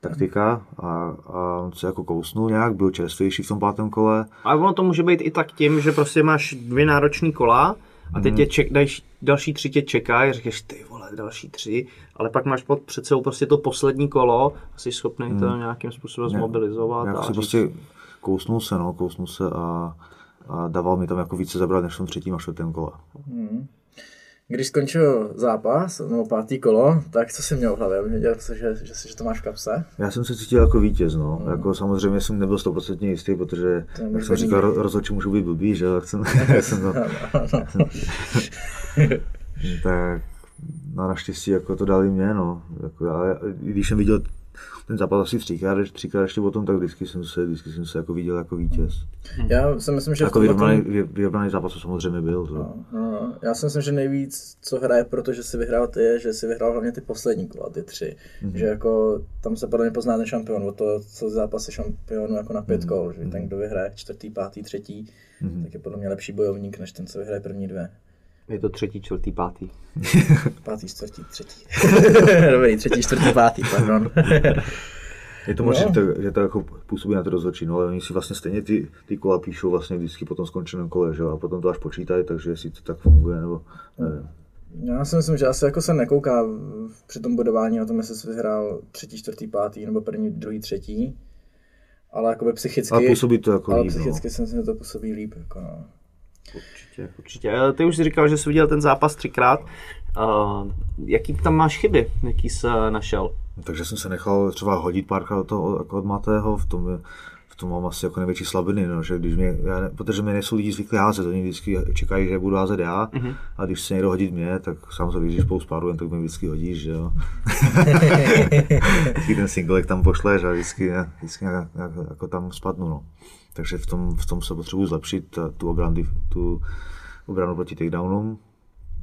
Speaker 5: taktika a, a on se jako kousnul nějak, byl čerstvější v tom pátém kole.
Speaker 3: Ale ono to může být i tak tím, že prostě máš dvě náročné kola a teď tě ček, daj, další tři tě čeká a říkáš, ty vole, další tři, ale pak máš pod, před sebou prostě to poslední kolo a jsi schopný to nějakým způsobem zmobilizovat.
Speaker 5: Jak
Speaker 3: a
Speaker 5: se
Speaker 3: říct-
Speaker 5: prostě kousnul se, no, kousnul se a, a dával mi tam jako více zabrat než v tom třetím a čtvrtém kole.
Speaker 4: Když skončil zápas, nebo pátý kolo, tak co jsi měl v hlavě? Věděl jsi, že, že, že, že to máš v kapse?
Speaker 5: Já jsem se cítil jako vítěz, no. Jako samozřejmě jsem nebyl stoprocentně jistý, protože,
Speaker 4: To
Speaker 5: jak jsem říkal, rozhodčí můžou být blbý, že jo, tak jsem, [laughs] [laughs] jsem to, [laughs] tak no naštěstí jako to dali mě, no. Jako já, když jsem viděl ten zápas asi třikrát, třikrát ještě potom, tak vždycky jsem se, vždycky jsem se jako viděl jako vítěz.
Speaker 4: Já si myslím, že
Speaker 5: Jako vyrovnaný,
Speaker 4: tom-
Speaker 5: vy- vyrovnaný zápas to samozřejmě byl. To.
Speaker 4: No, no, já si myslím, že nejvíc, co hraje, protože si vyhrál ty, je, že si vyhrál hlavně ty poslední kola, ty tři. Mm-hmm. Že jako tam se podle mě pozná ten šampion, o to, co zápasy šampionu jako na pět kol, že ten, kdo vyhraje čtvrtý, pátý, třetí, mm-hmm. tak je podle mě lepší bojovník, než ten, co vyhraje první dvě.
Speaker 3: Je to třetí, čtvrtý, pátý.
Speaker 4: Pátý, čtvrtý, třetí. [laughs] Dobrý, třetí, čtvrtý, pátý, pardon. [laughs]
Speaker 5: Je to možné,
Speaker 4: No.
Speaker 5: že, to, že to jako působí na to rozhodčí, no, ale oni si vlastně stejně ty, ty kola píšou vlastně vždycky po tom skončeném kole, že a potom to až počítají, takže jestli to tak funguje, nebo nevím.
Speaker 4: Já si myslím, že asi jako se nekouká při tom budování o tom, jestli jsi vyhrál třetí, čtvrtý, pátý, nebo první, druhý, třetí. Ale jakoby psychicky,
Speaker 5: Ale působí to jako
Speaker 4: ale
Speaker 5: líp, no.
Speaker 4: psychicky si myslím, že to působí líp. Jako no.
Speaker 3: Určitě, určitě. Ty už jsi říkal, že jsi viděl ten zápas třikrát. Uh, jaký tam máš chyby, jaký jsi našel?
Speaker 5: Takže jsem se nechal třeba hodit párkrát od, toho, jako od Matého, v tom, v tom mám asi jako největší slabiny, no, že když mě, já ne, protože mě nejsou lidi zvyklí házet, oni vždycky čekají, že budu házet já, mm-hmm. a když se někdo hodit mě, tak samozřejmě, když spolu spárujeme, tak mi vždycky hodíš, že jo. [laughs] vždycky ten singlek tam pošleš a vždycky, vždycky nějak, nějak, jako tam spadnu, no. Takže v tom, v tom se potřebuji zlepšit tu obranu, tu obranu proti takedownům.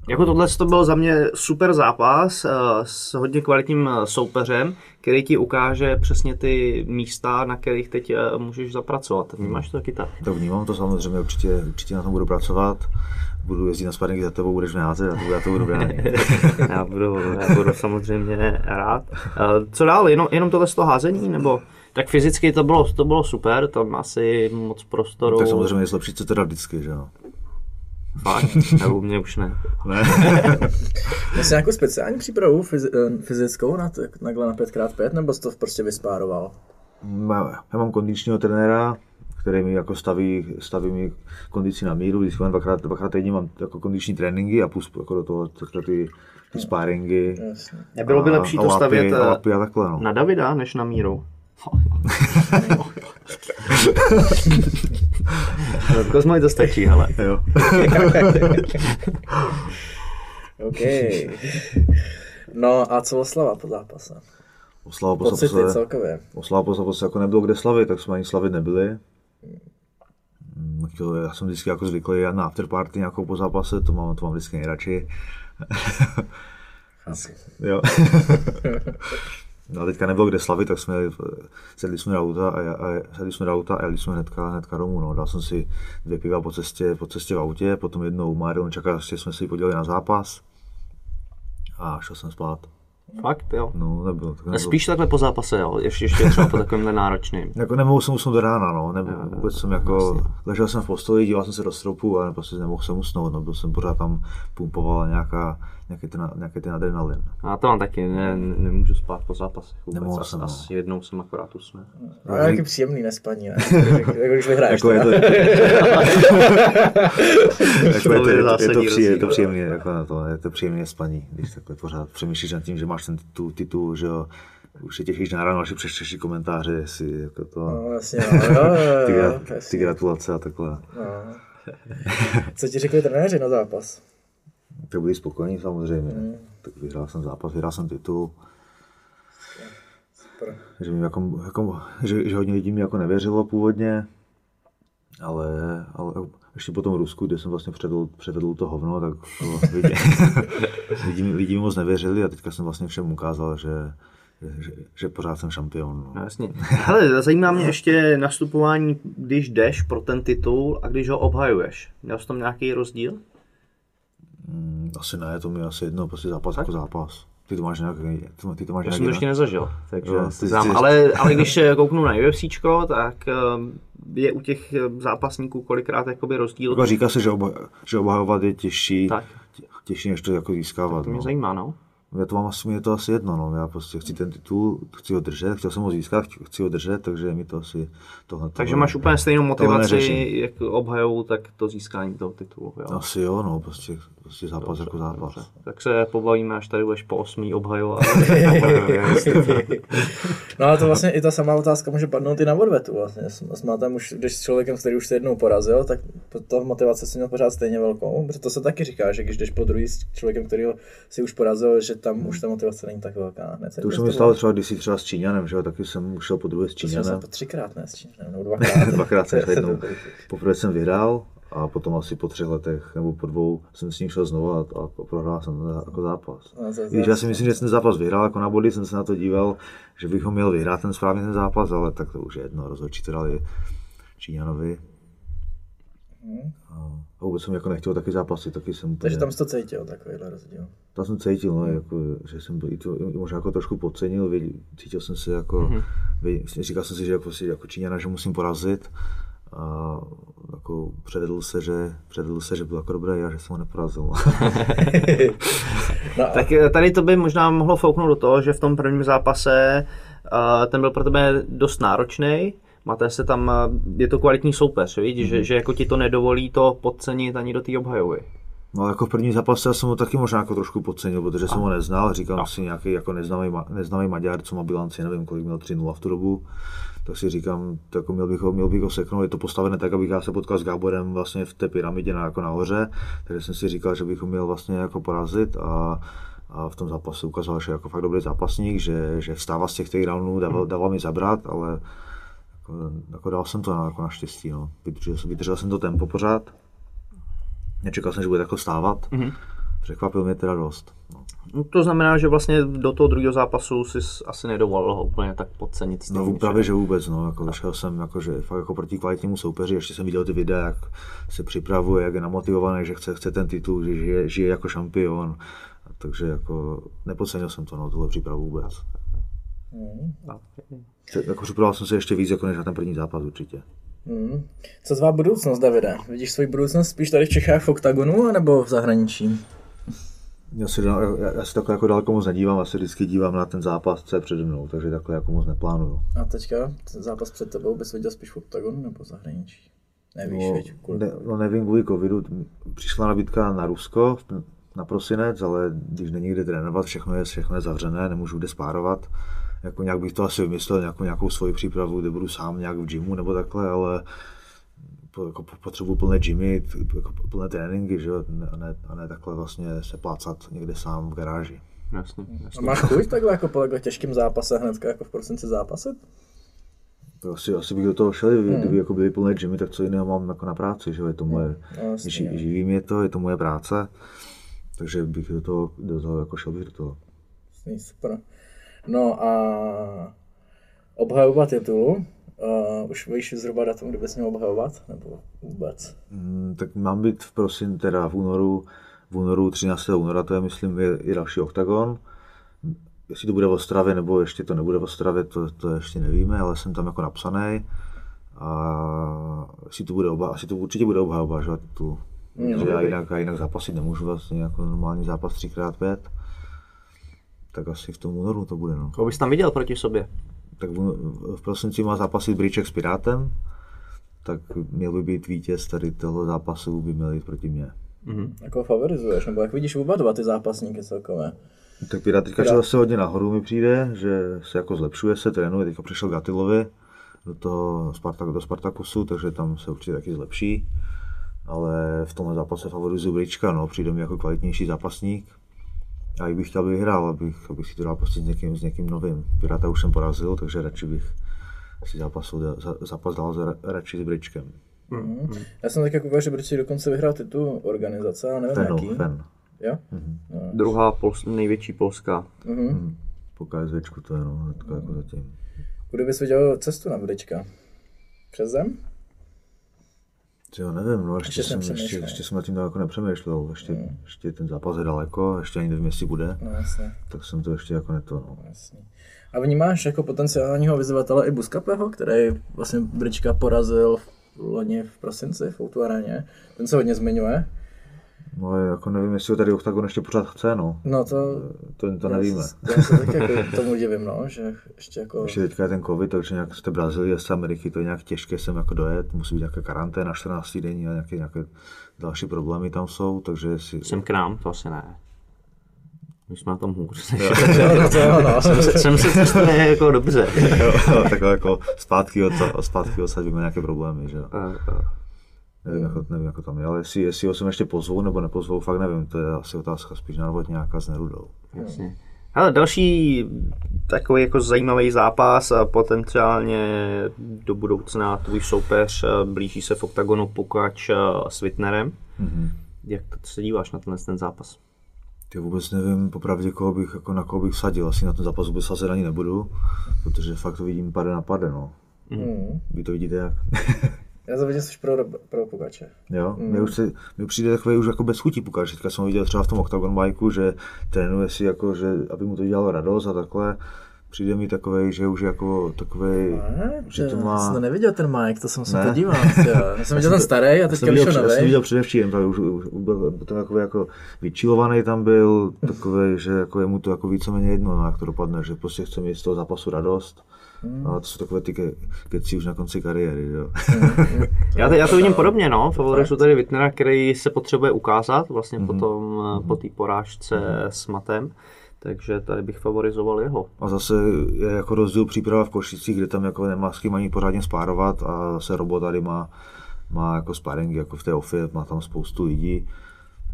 Speaker 3: Jako tohle to byl za mě super zápas eh, s hodně kvalitním eh, soupeřem, který ti ukáže přesně ty místa, na kterých teď eh, můžeš zapracovat. Vnímáš to taky tak?
Speaker 5: To vnímám to samozřejmě, určitě, určitě na tom budu pracovat. Budu jezdit na sparringy za tebou, budeš mě házet, já to, já to budu bránit. [laughs]
Speaker 3: Já budu, já budu samozřejmě rád. Co dál? Jenom, jenom tohle z toho házení? Nebo tak fyzicky to bylo, to bylo super, tam asi moc prostoru.
Speaker 5: tak samozřejmě zlepšit se teda vždycky, že jo.
Speaker 3: Fakt, u mě už ne.
Speaker 5: Ne? [laughs]
Speaker 4: Měl jsi nějakou speciální přípravu eh, fyzickou na, takhle na 5x5, nebo jsi to prostě vyspároval?
Speaker 5: Má- Já mám kondičního trenéra, který mi jako staví, staví mi kondici na míru, vždycky mám dvakrát, dvakrát týdně mám jako kondiční tréninky a plus jako do toho takhle ty, ty sparingy.
Speaker 4: Jasně.
Speaker 3: Nebylo by lepší
Speaker 5: a
Speaker 3: to stavět
Speaker 5: a
Speaker 3: eh,
Speaker 5: lapy a takhle, no.
Speaker 3: na Davida, než na míru? [laughs] [laughs] Kozmoj to stačí, hele.
Speaker 5: Jo. [laughs]
Speaker 4: OK. No a co oslava po zápase?
Speaker 5: Oslava po
Speaker 4: Pocity
Speaker 5: zápase,
Speaker 4: celkově.
Speaker 5: oslava po zápase jako nebylo kde slavit, tak jsme ani slavit nebyli. Mm, chtěl- Já jsem vždycky jako zvyklý na afterparty nějakou po zápase, to mám, to mám vždycky nejradši.
Speaker 4: Chápu. [laughs]
Speaker 5: Jo. [laughs] No a teďka nebylo kde slavit, tak jsme sedli jsme do auta a, a sedli jsme do auta a jeli jsme hnedka, hnedka domů. No. Dal jsem si dvě piva po cestě, po cestě v autě, potom jednou Marion čekal, že jsme si podívali na zápas a šel jsem spát.
Speaker 3: Fakt, jo.
Speaker 5: No, nebylo. Tak nebylo.
Speaker 3: spíš takhle po zápase, jo. Ještě, ještě třeba po takovémhle náročným. [laughs]
Speaker 5: Jako nemohl jsem usnout do rána, no. Nebo, vůbec jsem jako, ležel jsem v posteli, díval jsem se do stropu a prostě nemohl jsem usnout, no. Byl jsem pořád tam pumpoval nějaká, nějaký ten, nějaký ten adrenalin.
Speaker 3: Já to mám taky, ne, ne- nemůžu spát po zápasech vůbec.
Speaker 5: Nemohl
Speaker 3: Asi,
Speaker 5: jsem, no.
Speaker 3: asi jednou jsem akorát usnul.
Speaker 4: No, ale jaký příjemný nespaní, ne? jako když vyhraješ.
Speaker 5: Jako je to, [laughs] jako je to, je to, je to, příjemné, je to
Speaker 3: rozdíl.
Speaker 5: příjemné, jako na to, je to příjemné spaní, když takhle pořád přemýšlíš nad tím, že máš ten titul, titul že jo, už se těšíš na ráno, až přečteš ty komentáře, jestli jako to,
Speaker 4: No, jasně, no, jo, jo, [laughs]
Speaker 5: ty,
Speaker 4: jo,
Speaker 5: gra- ty gratulace a takhle.
Speaker 4: No. Co ti řekli trenéři na zápas?
Speaker 5: Tak byli spokojení samozřejmě. Tak vyhrál jsem zápas, vyhrál jsem titul.
Speaker 4: Super.
Speaker 5: Že, mi jako, jako, že, že hodně lidí mi jako nevěřilo původně. Ale, ale ještě po tom Rusku, kde jsem vlastně předvedl, předvedl to hovno, tak to lidi, [laughs] lidi, mi- lidi mi moc nevěřili a teďka jsem vlastně všem ukázal, že, že, že, pořád jsem šampion.
Speaker 3: No,
Speaker 5: No.
Speaker 3: jasně. Hele, zajímá mě ještě nastupování, když jdeš pro ten titul a když ho obhajuješ. Měl jsi tam nějaký rozdíl?
Speaker 5: Mm, Asi ne, to mi asi jedno, prostě zápas jako zápas. Ty to máš nějaký, ty, ty to máš
Speaker 3: Já jsem to ještě nezažil, takže
Speaker 5: Jo, ty-
Speaker 3: znám.
Speaker 5: ty-
Speaker 3: ale, ale když se kouknu na UFCčko, tak eh, je u těch eh, zápasníků kolikrát jakoby rozdíl.
Speaker 5: Jako říká se, že, oba, že obhajovat je těžší,
Speaker 3: Tak.
Speaker 5: tě- těžší než to jako získávat.
Speaker 3: To mě
Speaker 5: no.
Speaker 3: zajímá, no.
Speaker 5: Já to mám asi, mě je to asi jedno, no. Já prostě chci ten titul, chci ho držet, chtěl jsem ho získat, chci- ho držet, takže mi to asi tohle.
Speaker 3: Takže máš úplně stejnou motivaci, jak obhajou, tak to získání toho titulu. Jo.
Speaker 5: Asi jo, no, prostě, prostě zápas jako zápas.
Speaker 3: Tak se pobavíme, až tady budeš po osmý obhajovat. [laughs] [laughs]
Speaker 4: No ale to vlastně i ta samá otázka může padnout i na odvetu vlastně. S, s mátem už, když s člověkem, který už se jednou porazil, tak ta motivace si měl pořád stejně velkou. Protože to se taky říká, že když jdeš po druhý s člověkem, který si už porazil, že tam už ta motivace není tak velká. Ne,
Speaker 5: To už se mi stalo třeba, když jsi třeba s Číňanem, že jo, taky jsem ušel po druhé s
Speaker 4: To jsem
Speaker 5: Číňanem.
Speaker 4: po třikrát ne, s Číňanem, nebo [laughs] dvakrát.
Speaker 5: Dvakrát [laughs] jsem šel jednou. Poprvé jsem vyhrál a potom asi po třech letech nebo po dvou jsem s ním šel znovu a, a prohrál jsem to jako zápas.
Speaker 4: No,
Speaker 5: Když já si myslím, že jsem ten zápas vyhrál, jako na body jsem se na to díval, že bych ho měl vyhrát ten správný ten zápas, ale tak to už je jedno, rozhodčí to dali Číňanovi. A vůbec jsem jako nechtěl taky zápasy, taky jsem
Speaker 4: Takže tam jsi to cítil, takovýhle rozdíl.
Speaker 5: tam jsem cítil, no, jako, že jsem byl, i to, i možná jako trošku podcenil, věděl, cítil jsem se jako, věděl, říkal jsem si, že jako, jako Číňana, že musím porazit a jako předvedl se, že, předvedl se, že byl jako dobrý a že jsem ho neporazil. [laughs]
Speaker 4: No
Speaker 3: tak tady to by možná mohlo fouknout do toho, že v tom prvním zápase eh, ten byl pro tebe dost náročný. Máte se tam, eh, je to kvalitní soupeř, víš,
Speaker 5: Mhm.
Speaker 3: že, že jako ti to nedovolí to podcenit ani do té obhajovy.
Speaker 5: No jako v první zápase já jsem ho taky možná jako trošku podcenil, protože jsem ho neznal, říkal si nějaký jako neznámý, neznámý Maďar, co má bilanci, nevím kolik měl 3-0 v tu dobu, tak si říkám, tak jako měl bych ho, měl bych ho seknout, je to postavené tak, abych já se potkal s Gáborem vlastně v té pyramidě na, jako nahoře, takže jsem si říkal, že bych ho měl vlastně jako porazit a a v tom zápase ukázal, že je jako fakt dobrý zápasník, že, že vstává z těch roundů, dával, dával mi zabrat, ale jako, jako dal jsem to no, jako naštěstí. No. Vydržel, jsem, vydržel jsem to tempo pořád. Nečekal jsem, že bude takhle stávat. Mm-hmm. Překvapil mě teda dost. No.
Speaker 3: No, to znamená, že vlastně do toho druhého zápasu si asi nedovolil ho úplně tak podcenit.
Speaker 5: No právě,
Speaker 3: že?
Speaker 5: že vůbec, no, jako šel jsem jako, že fakt jako proti kvalitnímu soupeři, ještě jsem viděl ty videa, jak se připravuje, jak je namotivovaný, že chce, chce ten titul, že žije, žije jako šampion, takže jako nepodcenil jsem to, no, tohle přípravu vůbec. Se- Jako připravoval jsem se ještě víc, jako než na ten první zápas určitě.
Speaker 4: Hmm. Co tvá budoucnost, Davide? Vidíš svoji budoucnost spíš tady v Čechách v OKTAGONu, anebo v zahraničí?
Speaker 5: Já si, já, já si takhle jako daleko moc nedívám, já se vždycky dívám na ten zápas, co je přede mnou, takže takhle jako moc neplánuju.
Speaker 4: A teďka ten zápas před tebou bys viděl spíš v OKTAGONu nebo v zahraničí? Nevíš,
Speaker 5: No?
Speaker 4: Kvůli
Speaker 5: ne, no nevím, kvůli covidu přišla nabídka na Rusko na prosinec, ale když není kde trénovat, všechno je, všechno je zavřené, nemůžu kde spárovat. Jako nějak bych to asi vymyslel, nějakou, nějakou svoji přípravu, kde budu sám nějak v gymu nebo takhle, ale po, jako po- potřebuji plné gymy, jako plné tréninky, že jo, a ne, a ne takhle vlastně se plácat někde sám v garáži.
Speaker 3: Jasně,
Speaker 4: A
Speaker 3: jasně.
Speaker 4: máš chuť takhle jako po takhle těžkém zápase hnedka jako v prosinci zápasit?
Speaker 5: To asi, asi bych do toho šel, kdyby, kdyby jako byly plné gymy, tak co jiného mám jako na práci, že jo, je to moje,
Speaker 4: No, jasně,
Speaker 5: ži, živí mě to, je to moje práce, takže bych do toho, do toho jako šel bych do toho.
Speaker 4: Jasný, super. No a obhajoba titulu, uh, už víš zhruba datum, kdy bys měl obhajovat, nebo vůbec?
Speaker 5: Mm, tak mám být v prosin, teda v únoru, v únoru 13. února, to je myslím je, je další oktagon. Jestli to bude v Ostravě, nebo ještě to nebude v Ostravě, to, to ještě nevíme, ale jsem tam jako napsaný. A jestli to bude oba, asi to určitě bude obhajoba, že tu. Že já jinak, já jinak zápasit nemůžu vlastně jako normální zápas 3x5. Tak asi v tom únoru to bude, no.
Speaker 3: Koho bys tam viděl proti sobě?
Speaker 5: Tak v, v prosinci má zápasit Bríček s Pirátem, tak měl by být vítěz tady toho zápasu, by měl jít proti mně.
Speaker 4: Jako favorizuješ, nebo jak vidíš oba dva ty zápasníky celkové?
Speaker 5: Tak Pirát teďka šel zase hodně nahoru mi přijde, že se jako zlepšuje se, trénuje, teďka přišel Gatilovi do toho Spartak, do Spartakusu, takže tam se určitě taky zlepší. Ale v tomhle zápase favorizuju Brička, no, přijde mi jako kvalitnější zápasník. A i bych chtěl, aby vyhrál, abych, abych si to dal prostě s někým, s někým novým. Piráta už jsem porazil, takže radši bych si zápas, za- zápas dal za, radši s Bričkem.
Speaker 4: Mhm. Já jsem tak koukal, že Brčí dokonce vyhrál titul organizace, ale nevím
Speaker 5: Ten,
Speaker 4: jaký.
Speaker 5: no, ten.
Speaker 4: Jo?
Speaker 3: Druhá pols- největší polská.
Speaker 4: Mhm.
Speaker 5: Po KSVčku to je, no, hnedka jako zatím.
Speaker 4: Kudy bys viděl cestu na Brčka? Přes zem?
Speaker 5: Jo, nevím, no, ještě,
Speaker 4: Ještě jsem
Speaker 5: jsem, ještě,
Speaker 4: přemýšlel.
Speaker 5: ještě jsem nad tím jako nepřemýšlel, ještě, ještě ten zápas je daleko, ještě ani nevím, jestli bude,
Speaker 4: No jasně,
Speaker 5: tak jsem to ještě jako neto, no.
Speaker 4: jasně. A vnímáš jako potenciálního vyzývatele i Buskapeho, který vlastně Brčka porazil v loni v prosinci v Outu. Ten se hodně zmiňuje.
Speaker 5: No, jako nevím, jestli ho tady Octagon ještě pořád chce, no.
Speaker 4: No to,
Speaker 5: To, to
Speaker 4: já
Speaker 5: nevíme.
Speaker 4: já se taky jako tomu divím, no, že ještě jako...
Speaker 5: Ještě teďka je ten covid, takže nějak z té Brazílie, z Ameriky, to je nějak těžké sem jako dojet, musí být nějaká karanténa 14 denní a nějaké, nějaké další problémy tam jsou, takže jestli...
Speaker 3: Sem k nám, to asi ne. My jsme na tom hůř. [laughs]
Speaker 4: No, to jo.
Speaker 3: Jsem se cestuje jako dobře.
Speaker 5: jo, takhle jako zpátky od, zpátky odsadíme nějaké problémy, že jo. Nevím, jako, nevím, jako tam je, ale jestli, jestli ho sem ještě pozvou nebo nepozvou, fakt nevím, to je asi otázka spíš na nějaká s Nerudou.
Speaker 3: Jasně. Ale další takový jako zajímavý zápas a potenciálně do budoucna tvůj soupeř eh, blíží se v oktagonu Pukač eh, s Wittnerem.
Speaker 5: Mhm.
Speaker 3: Jak to se díváš na tenhle ten zápas?
Speaker 5: Ty vůbec nevím, popravdě, koho bych, jako na koho bych sadil, asi na ten zápas vůbec sazet ani nebudu, protože fakt to vidím pade na pade, no.
Speaker 4: Mm.
Speaker 5: Vy to vidíte jak? [laughs]
Speaker 4: Já to vidím spíš pro, pro Pugače.
Speaker 5: Jo, mm. mě už se, mi přijde takový už jako bez chutí pukač. Teďka jsem ho viděl třeba v tom Octagon bajku, že trénuje si jako, že aby mu to dělalo radost a takhle. Přijde mi takový, že už jako takový, že to
Speaker 4: Já
Speaker 5: má...
Speaker 4: jsem to nevěděl ten Mike, to jsem se
Speaker 5: Ne?
Speaker 4: podíval. Já jsem [laughs] viděl ten starý a
Speaker 5: Já
Speaker 4: teďka
Speaker 5: jsem viděl,
Speaker 4: vyšel
Speaker 5: já jsem
Speaker 4: nový.
Speaker 5: viděl předevčírem, právě už, už byl to takový jako vyčilovaný tam byl, takový, že jako je mu to jako víceméně jedno, no, jak to dopadne, že prostě chce mít z toho zápasu radost. A to jsou takové ty ke, keci už na konci kariéry, jo. [laughs]
Speaker 3: Já to, já to vidím podobně, no. Favorizuju tady Wittnera, který se potřebuje ukázat vlastně
Speaker 5: Mhm.
Speaker 3: potom eh, po té porážce s Matem. Takže tady bych favorizoval jeho.
Speaker 5: A zase je jako rozdíl příprava v Košicích, kde tam jako nemá s kým ani pořádně spárovat a zase Robo tady má, má jako sparingy jako v té ofie, má tam spoustu lidí.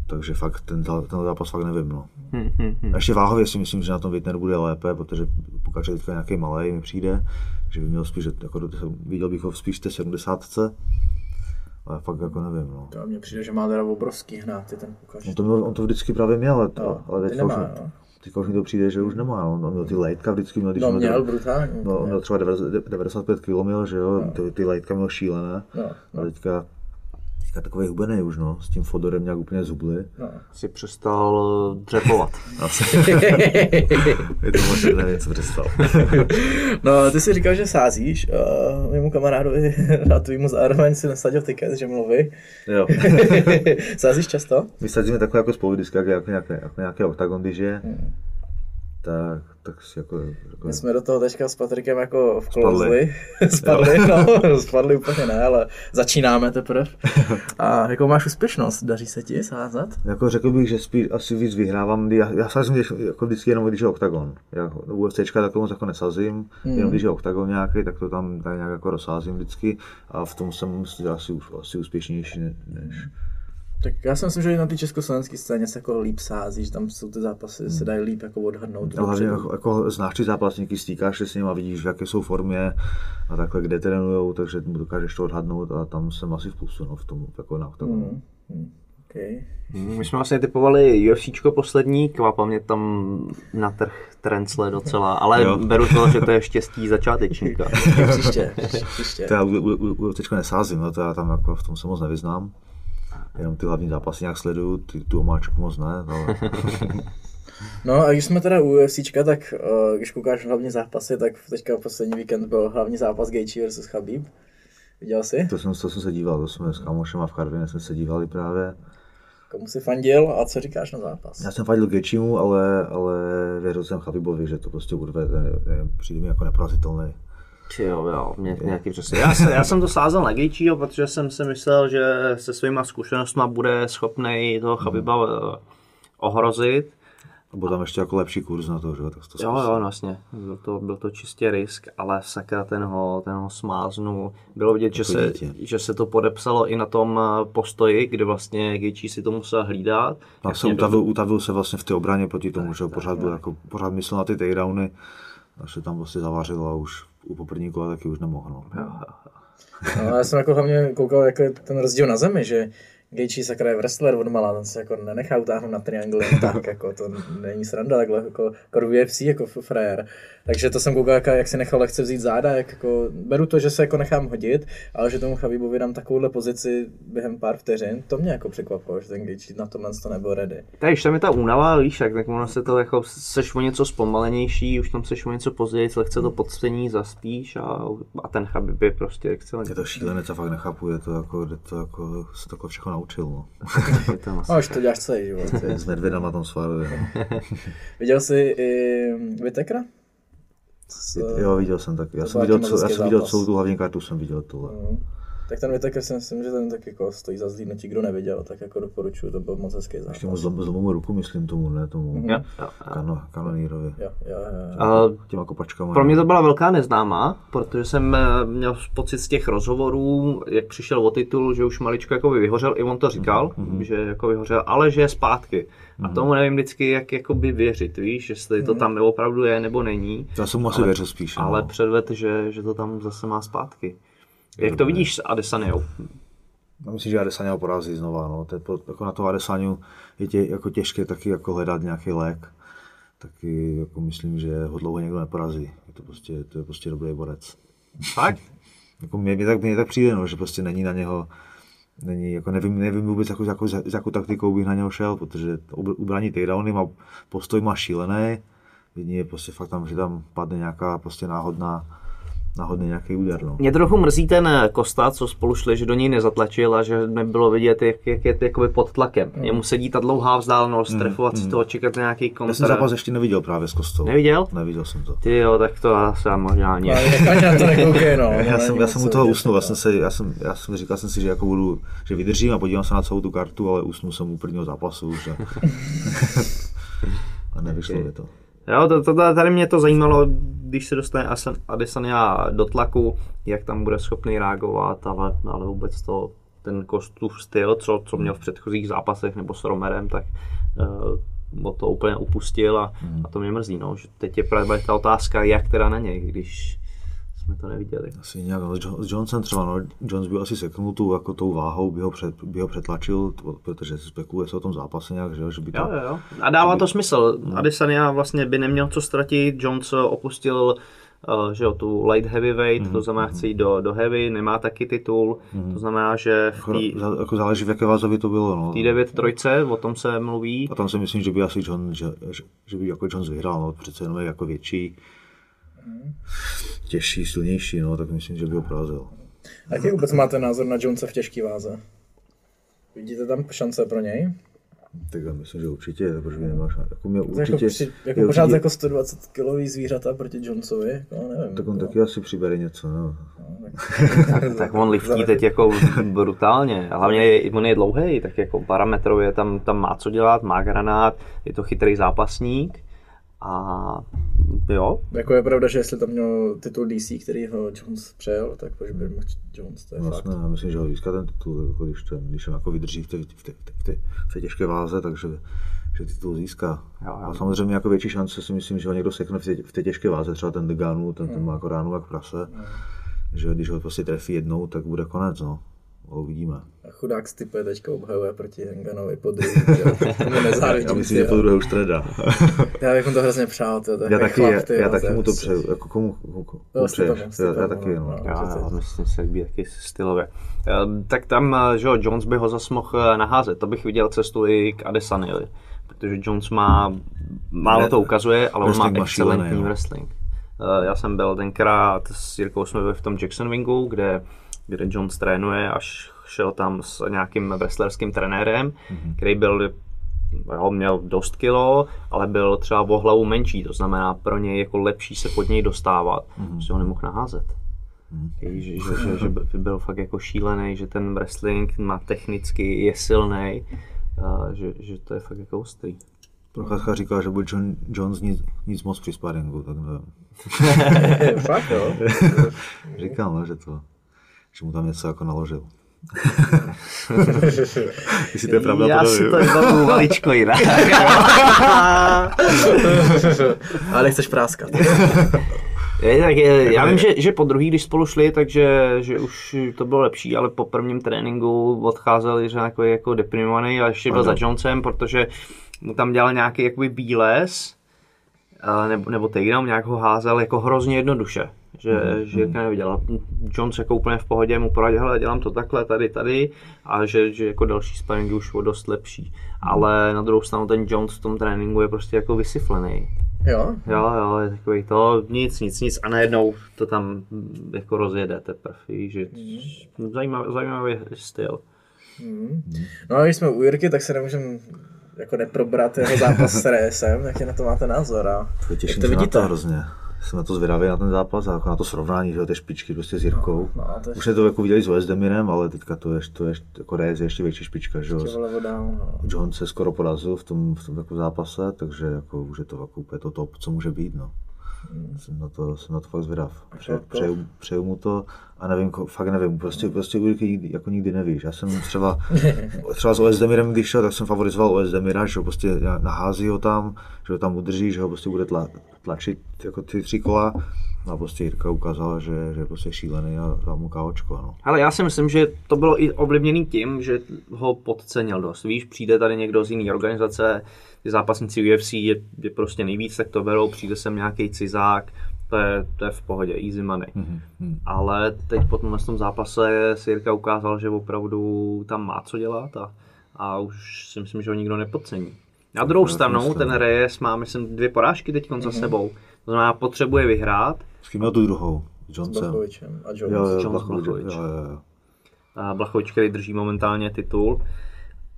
Speaker 5: Takže fakt ten, ten zápas fakt nevím. No.
Speaker 3: Hm, hm, hm.
Speaker 5: A ještě váhově si myslím, že na tom Wittner bude lépe, protože Pukač je teďka nějaký malý, mi přijde, že by měl spíš, že jako, viděl bych ho spíš v té 70. Ale fakt jako nevím. No.
Speaker 4: To mně přijde, že má teda obrovský hnáty ten Pugač.
Speaker 5: On, to měl, on to vždycky právě měl, ale,
Speaker 4: No,
Speaker 5: ale
Speaker 4: ty
Speaker 5: teďka, už,
Speaker 4: nemá, no.
Speaker 5: Teďka už mi to přijde, že už nemá. No. On měl ty lejtka vždycky měl, když
Speaker 4: No měl
Speaker 5: měl,
Speaker 4: brutálně.
Speaker 5: No, on měl třeba 90 95 kg měl, že jo, ty, ty lejtka měl šílené.
Speaker 4: No,
Speaker 5: A teďka, teďka takový hubený už, no, s tím Fodorem nějak úplně zubli.
Speaker 4: no.
Speaker 3: Si přestal dřepovat.
Speaker 5: Asi. [laughs] je to možná nevím, co představ. [laughs]
Speaker 4: no, ty si říkal, že sázíš. Uh, mému kamarádovi [laughs] a tvýmu zároveň si nasadil tiket, že mluví.
Speaker 5: jo.
Speaker 4: sázíš často?
Speaker 5: My sadzíme takhle jako spolu jak, jak, nějaké, jako nějaký oktagon, když je. Tak, tak si jako, jako
Speaker 4: My jsme do toho teďka s Patrikem jako
Speaker 5: Spadli.
Speaker 4: vklouzli. [laughs] Spadli, no, spadli úplně ne, ale začínáme teprve. [laughs] A jako máš úspěšnost, daří se ti sázat?
Speaker 5: Jako řekl bych, že spíš asi víc vyhrávám, já, já sázím když, jako vždycky jenom, když je oktagon. Já UFCčka tak moc jako nesazím, hmm. jenom když je oktagon nějaký, tak to tam tak nějak jako rozsázím vždycky a v tom jsem asi, už- asi úspěšnější ne- než.
Speaker 4: Tak já si myslím, že i na té československé scéně se jako líp sází, že tam jsou ty zápasy, se dají líp jako odhadnout.
Speaker 5: A hlavně jako, jako znáš ty zápasníky, stýkáš se s nimi a vidíš, v jaké jsou formě a takhle, kde trénujou, takže dokážeš to odhadnout a tam jsem asi v plusu, no, v tom, jako na.
Speaker 4: Hmm. Hmm. Okay.
Speaker 3: My jsme vlastně typovali UFCčko poslední, kvapa mě tam na trh trencle docela, ale
Speaker 5: Jo.
Speaker 3: beru to, že to je štěstí začátečníka. [laughs]
Speaker 4: Příště, příště.
Speaker 5: To já u- u- u- teďka nesázím, no, to já tam jako v tom se moc nevyznám. Jenom ty hlavní zápasy nějak sleduju, ty, tu omáčku moc ne, ale [laughs]
Speaker 4: No a když jsme teda u UFCčka, tak uh, když koukáš hlavní zápasy, tak teďka poslední víkend byl hlavní zápas Gaethje vs. Khabib. Viděl jsi?
Speaker 5: to jsem, to jsem se díval, to jsme s kámošem a v Karvině jsme se dívali právě.
Speaker 4: Komu jsi fandil a co říkáš na zápas?
Speaker 5: Já jsem fandil Gečimu, ale, ale věřil jsem Chabibovi, že to prostě urve, je, je, přijde mi jako neporazitelný.
Speaker 3: Jo, jo, mě, nějaký přesně. Já, jsem, já jsem to sázel na Gaethjeho, protože jsem si myslel, že se svýma zkušenostmi bude schopný toho Chabiba eh, ohrozit.
Speaker 5: A byl tam ještě jako lepší kurz na to, že jo, tak to
Speaker 3: Jo, jo, no jasně. Byl to, byl to čistě risk, ale sakra ten ho, ten ho smáznul. Bylo vidět, že
Speaker 5: Jako
Speaker 3: se,
Speaker 5: dítě.
Speaker 3: že se to podepsalo i na tom eh, postoji, kdy vlastně Gaethje si to musel hlídat.
Speaker 5: A se utavil, utavil se vlastně v té obraně proti tomu, že jo, pořád, byl, jako, pořád myslel na ty takedowny, a se tam prostě zavařil a už u poprvní kole taky už nemohl. No.
Speaker 4: No, já jsem jako hlavně koukal jako je ten rozdíl na zemi, že Gaethje sakra je wrestler od malá, ten se jako nenechá utáhnout na triangle, [laughs] tak jako to není sranda, takhle jako, jako UFC jako frajer. Takže to jsem koukal, jak, jak si nechal lehce vzít záda, jak jako, beru to, že se jako nechám hodit, ale že tomu Chabibovi dám takovouhle pozici během pár vteřin, to mě jako překvapilo, že ten Gaethje na tomhle to nebyl ready.
Speaker 3: Takže tam je ta únava, víš, jak, tak ono se to jako, seš o něco zpomalenější, už tam seš o něco později, lehce to podstení, zaspíš a, a ten Chabib je prostě excelentní.
Speaker 5: Je to šílenec a fakt nechápu, je to jako, je to jako se takhle všechno naučil. No. [laughs]
Speaker 3: Je to
Speaker 4: No, už to děláš celý život.
Speaker 5: S medvědem na tom sváruje. No. [laughs]
Speaker 4: Viděl jsi i Vitekra? S,
Speaker 5: Jo, viděl jsem tak. Já jsem viděl,
Speaker 4: taky
Speaker 5: co, já jsem viděl celou tu hlavní kartu, jsem viděl tohle.
Speaker 4: Mm. Tak ten Vitekr si myslím, že ten tak jako stojí za zlídnutí, kdo neviděl, tak jako doporučuju, to byl moc hezký zápas.
Speaker 5: Ještě mu zlom, zlomou ruku, myslím tomu, ne tomu
Speaker 3: jo.
Speaker 5: kano, kanonírovi.
Speaker 4: Jo, jo, jo.
Speaker 3: A
Speaker 5: Těma kopačkama.
Speaker 3: Pro mě to byla velká neznámá, protože jsem eh, měl pocit z těch rozhovorů, jak přišel o titul, že už maličko jako vyhořel, i on to říkal,
Speaker 5: Mhm,
Speaker 3: že jako vyhořel, ale že je zpátky. A tomu nevím vždycky, jak jakoby věřit, víš, jestli
Speaker 5: Mhm.
Speaker 3: to tam opravdu je nebo není.
Speaker 5: Já jsem mu asi věřil spíš.
Speaker 3: Ale
Speaker 5: no.
Speaker 3: předved, že, že to tam zase má zpátky. Jak to vidíš s Adesanyou?
Speaker 5: Já myslím, že Adesanya ho porazí znova. No. To je, jako na to Adesaniu je tě, jako těžké taky jako hledat nějaký lék. Taky jako myslím, že ho dlouho někdo neporazí. Je to prostě, to je prostě dobrý borec.
Speaker 3: Fakt? [laughs]
Speaker 5: Jako mě, mě, tak, mě tak přijde, no, že prostě není na něho, není, jako nevím, nevím vůbec, jako, jako, s jakou taktikou bych na něho šel, protože ubr- ubrání takedowny má, postoj má šílený, jedině je prostě fakt tam, že tam padne nějaká prostě náhodná, náhodný nějaký úder, no.
Speaker 3: Mě trochu mrzí ten Kosta, co spolu šli, že do něj nezatlačil a že nebylo vidět, jak, jak je jakoby pod tlakem.
Speaker 5: Mm.
Speaker 3: Jemu sedí ta dlouhá vzdálenost, trefovat si toho, čekat na nějaký
Speaker 5: Já jsem zápas ještě neviděl právě s Kostou.
Speaker 3: Neviděl?
Speaker 5: Neviděl jsem to.
Speaker 3: Ty jo, tak to asi možná ani.
Speaker 4: To nekoukej, no. [laughs]
Speaker 5: Já jsem, já jsem u toho usnul, já jsem, se, já jsem, já jsem říkal jsem si, že jako budu, že vydržím a podívám se na celou tu kartu, ale usnul jsem u prvního zápasu už a, [laughs] [laughs] nevyšlo mi to.
Speaker 3: Jo, to, to, tady mě to zajímalo, když se dostane Adesanya do tlaku, jak tam bude schopný reagovat, ale, ale vůbec to, ten Kostův styl, co, co měl v předchozích zápasech nebo s Romerem, tak uh, o to úplně upustil a, a to mě mrzí, no, že teď je právě ta otázka, jak teda na něj, když jsme to neviděli.
Speaker 5: Asi nějak, no, s Jo- s Johnsonem třeba, no, Jones byl asi seknul tu, jako tou váhou, by ho, před, by ho přetlačil, to- protože se spekuluje se o tom zápase nějak, že, že by to...
Speaker 3: Jo, jo. A dává to smysl. Adesanya vlastně by neměl co ztratit, Jones opustil uh, že jo, tu light heavyweight, to znamená chce jít do, do heavy, nemá taky titul, to znamená, že v
Speaker 5: Jako,
Speaker 3: té
Speaker 5: zá- jako záleží, v jaké váze by to bylo, no.
Speaker 3: té 9 trojce, o tom se mluví.
Speaker 5: A tam si myslím, že by asi John, že, že, že by jako Jones vyhrál, no, přece jenom je jako větší, těžší, silnější, no, tak myslím, že by ho porazil.
Speaker 4: Jaký vůbec máte názor na Jonesa v těžké váze? Vidíte tam šance pro něj?
Speaker 5: Tak já myslím, že určitě, protože by nemáš, jako mě
Speaker 4: Jako,
Speaker 5: určitě,
Speaker 4: při, jako
Speaker 5: je
Speaker 4: pořád
Speaker 5: určitě-
Speaker 4: jako 120 kilový zvířata proti Jonesovi, jako nevím.
Speaker 5: tak on
Speaker 4: to-
Speaker 5: taky asi přibere něco, no. [laughs]
Speaker 3: Tak on liftí teď jako brutálně. A hlavně je, on je dlouhý, tak jako parametrově tam, tam má co dělat, má granát, je to chytrý zápasník. A jo,
Speaker 4: Jako je pravda, že jestli tam měl titul DC, který ho Jones přejel, tak proč by mohl Jones, to je fakt.
Speaker 5: Vlastně, já myslím, že ho získá ten titul, jako když, ten, když on jako vydrží v té, v té, v té, v té těžké váze, takže že titul získá.
Speaker 3: Jo, jo.
Speaker 5: A samozřejmě jako větší šance si myslím, že ho někdo sekne v té, v té těžké váze, třeba ten Deganu, ten, ten má jako ránu jak prase, že když ho prostě trefí jednou, tak bude konec, no. Uvidíme.
Speaker 4: A chudák Stipe teďka obhajuje proti Henganovi po nezávidím. [laughs]
Speaker 5: Já myslím, že po druhé už treda. [laughs]
Speaker 4: Já bych mu to hrozně přál, to je
Speaker 5: Já
Speaker 4: takový
Speaker 5: taky,
Speaker 4: chlap,
Speaker 5: já,
Speaker 4: ty,
Speaker 5: já taky mu to přeju, jako komu, komu, komu
Speaker 4: Jo,
Speaker 5: přeješ?
Speaker 4: Stepanu,
Speaker 5: Já, já taky,
Speaker 4: no,
Speaker 5: no.
Speaker 4: no.
Speaker 3: Já, myslím, se líbí taky stylově. Ehm, Tak tam, eh, že jo, Jones by ho zas mohl eh, naházet. To bych viděl cestu i k Adesanyovi. Protože Jones má, málo to ukazuje, ale on má excelentní
Speaker 5: jo.
Speaker 3: wrestling. Eh, Já jsem byl tenkrát s Jirkou jsme byli v tom Jackson Wingu, kde, kde Jones trénuje, až šel tam s nějakým wrestlerským trenérem,
Speaker 5: Mhm.
Speaker 3: který byl jo, měl dost kilo, ale byl třeba o hlavu menší, to znamená pro něj jako lepší se pod něj dostávat, mm-hmm. že ho nemohl naházet. Mm-hmm. Že, že, že, že, by byl fakt jako šílený, že ten wrestling má technicky, je silný, že, že to je fakt jako ostrý.
Speaker 5: Procházka říkal, že bude John, Jones nic, nic moc při sparingu, tak nevím. [laughs]
Speaker 4: Fakt jo? [laughs]
Speaker 5: Říkal, no, že to, že mu tam něco jako naložil. [laughs] Jestli to je pravda,
Speaker 3: Já
Speaker 5: to
Speaker 3: si to vybavu maličko jinak. [laughs]
Speaker 4: Ale nechceš práskat.
Speaker 3: Je, tak je, já vím, že, že po druhý, když spolu šli, takže že už to bylo lepší, ale po prvním tréninku odcházeli že jako, jako deprimovaný a ještě byl za Jonesem, protože mu tam dělal nějaký jakoby bíles, a nebo, nebo takedown, nějak ho házel jako hrozně jednoduše. Že, mm-hmm. že Jirka neviděl. Jones jako úplně v pohodě mu poradil, hele, dělám to takhle, tady, tady a že, že jako další sparingy už bylo dost lepší. Ale na druhou stranu ten Jones v tom tréninku je prostě jako vysyflený.
Speaker 4: Jo?
Speaker 3: Jo, jo, je takový to, nic, nic, nic a najednou to tam mm, jako rozjede teprve, víš, že zajímavý, zajímavý styl.
Speaker 4: No a když jsme u Jirky, tak se nemůžeme jako neprobrat jeho zápas s Reyesem, jaký na to máte názor a jak
Speaker 5: Těším
Speaker 4: to
Speaker 5: se na
Speaker 4: vidíte?
Speaker 5: to hrozně. Jsem na to zvědavý na ten zápas a jako na to srovnání, že jo, té špičky prostě s Jirkou.
Speaker 4: No, to je
Speaker 5: Už jsme to jako viděli s Westdemirem, ale teďka to je, to je jako Reyes je ještě větší špička, že
Speaker 4: ještě dál, no.
Speaker 5: John se skoro porazil v tom, v tom jako zápase, takže jako už je to jako úplně to top, co může být, no. Jsem na to, jsem na to fakt zvědav. Pře,
Speaker 4: to-
Speaker 5: přeju, přeju, mu to a nevím, fakt nevím, prostě, prostě Jirky nikdy, jako nikdy nevíš. Já jsem třeba, [laughs] třeba s OS Demirem, když šel, tak jsem favorizoval OS Demira, že ho prostě nahází ho tam, že ho tam udrží, že ho prostě bude tla, tlačit jako ty tři kola. A prostě Jirka ukázala, že, že je prostě šílený a dal mu káočko, no.
Speaker 3: Ale já si myslím, že to bylo i ovlivněný tím, že ho podcenil dost. Víš, přijde tady někdo z jiné organizace, ty zápasníci UFC je, je prostě nejvíc, tak to berou, přijde sem nějaký cizák, to je, to je v pohodě, easy money.
Speaker 5: Mm-hmm.
Speaker 3: Ale teď po tomhle tom zápase si Jirka ukázal, že opravdu tam má co dělat a, a už si myslím, že ho nikdo nepodcení. Na druhou stranu, ten Reyes má, myslím, dvě porážky teď za sebou. To znamená, potřebuje vyhrát.
Speaker 5: S kým měl tu druhou? S
Speaker 4: S
Speaker 5: Johnson.
Speaker 4: Blachovičem a Jones.
Speaker 5: Jo, jo,
Speaker 3: Jones
Speaker 5: Blachovič,
Speaker 3: Blachowicz.
Speaker 5: jo, jo, jo.
Speaker 3: A Blachovič, který drží momentálně titul.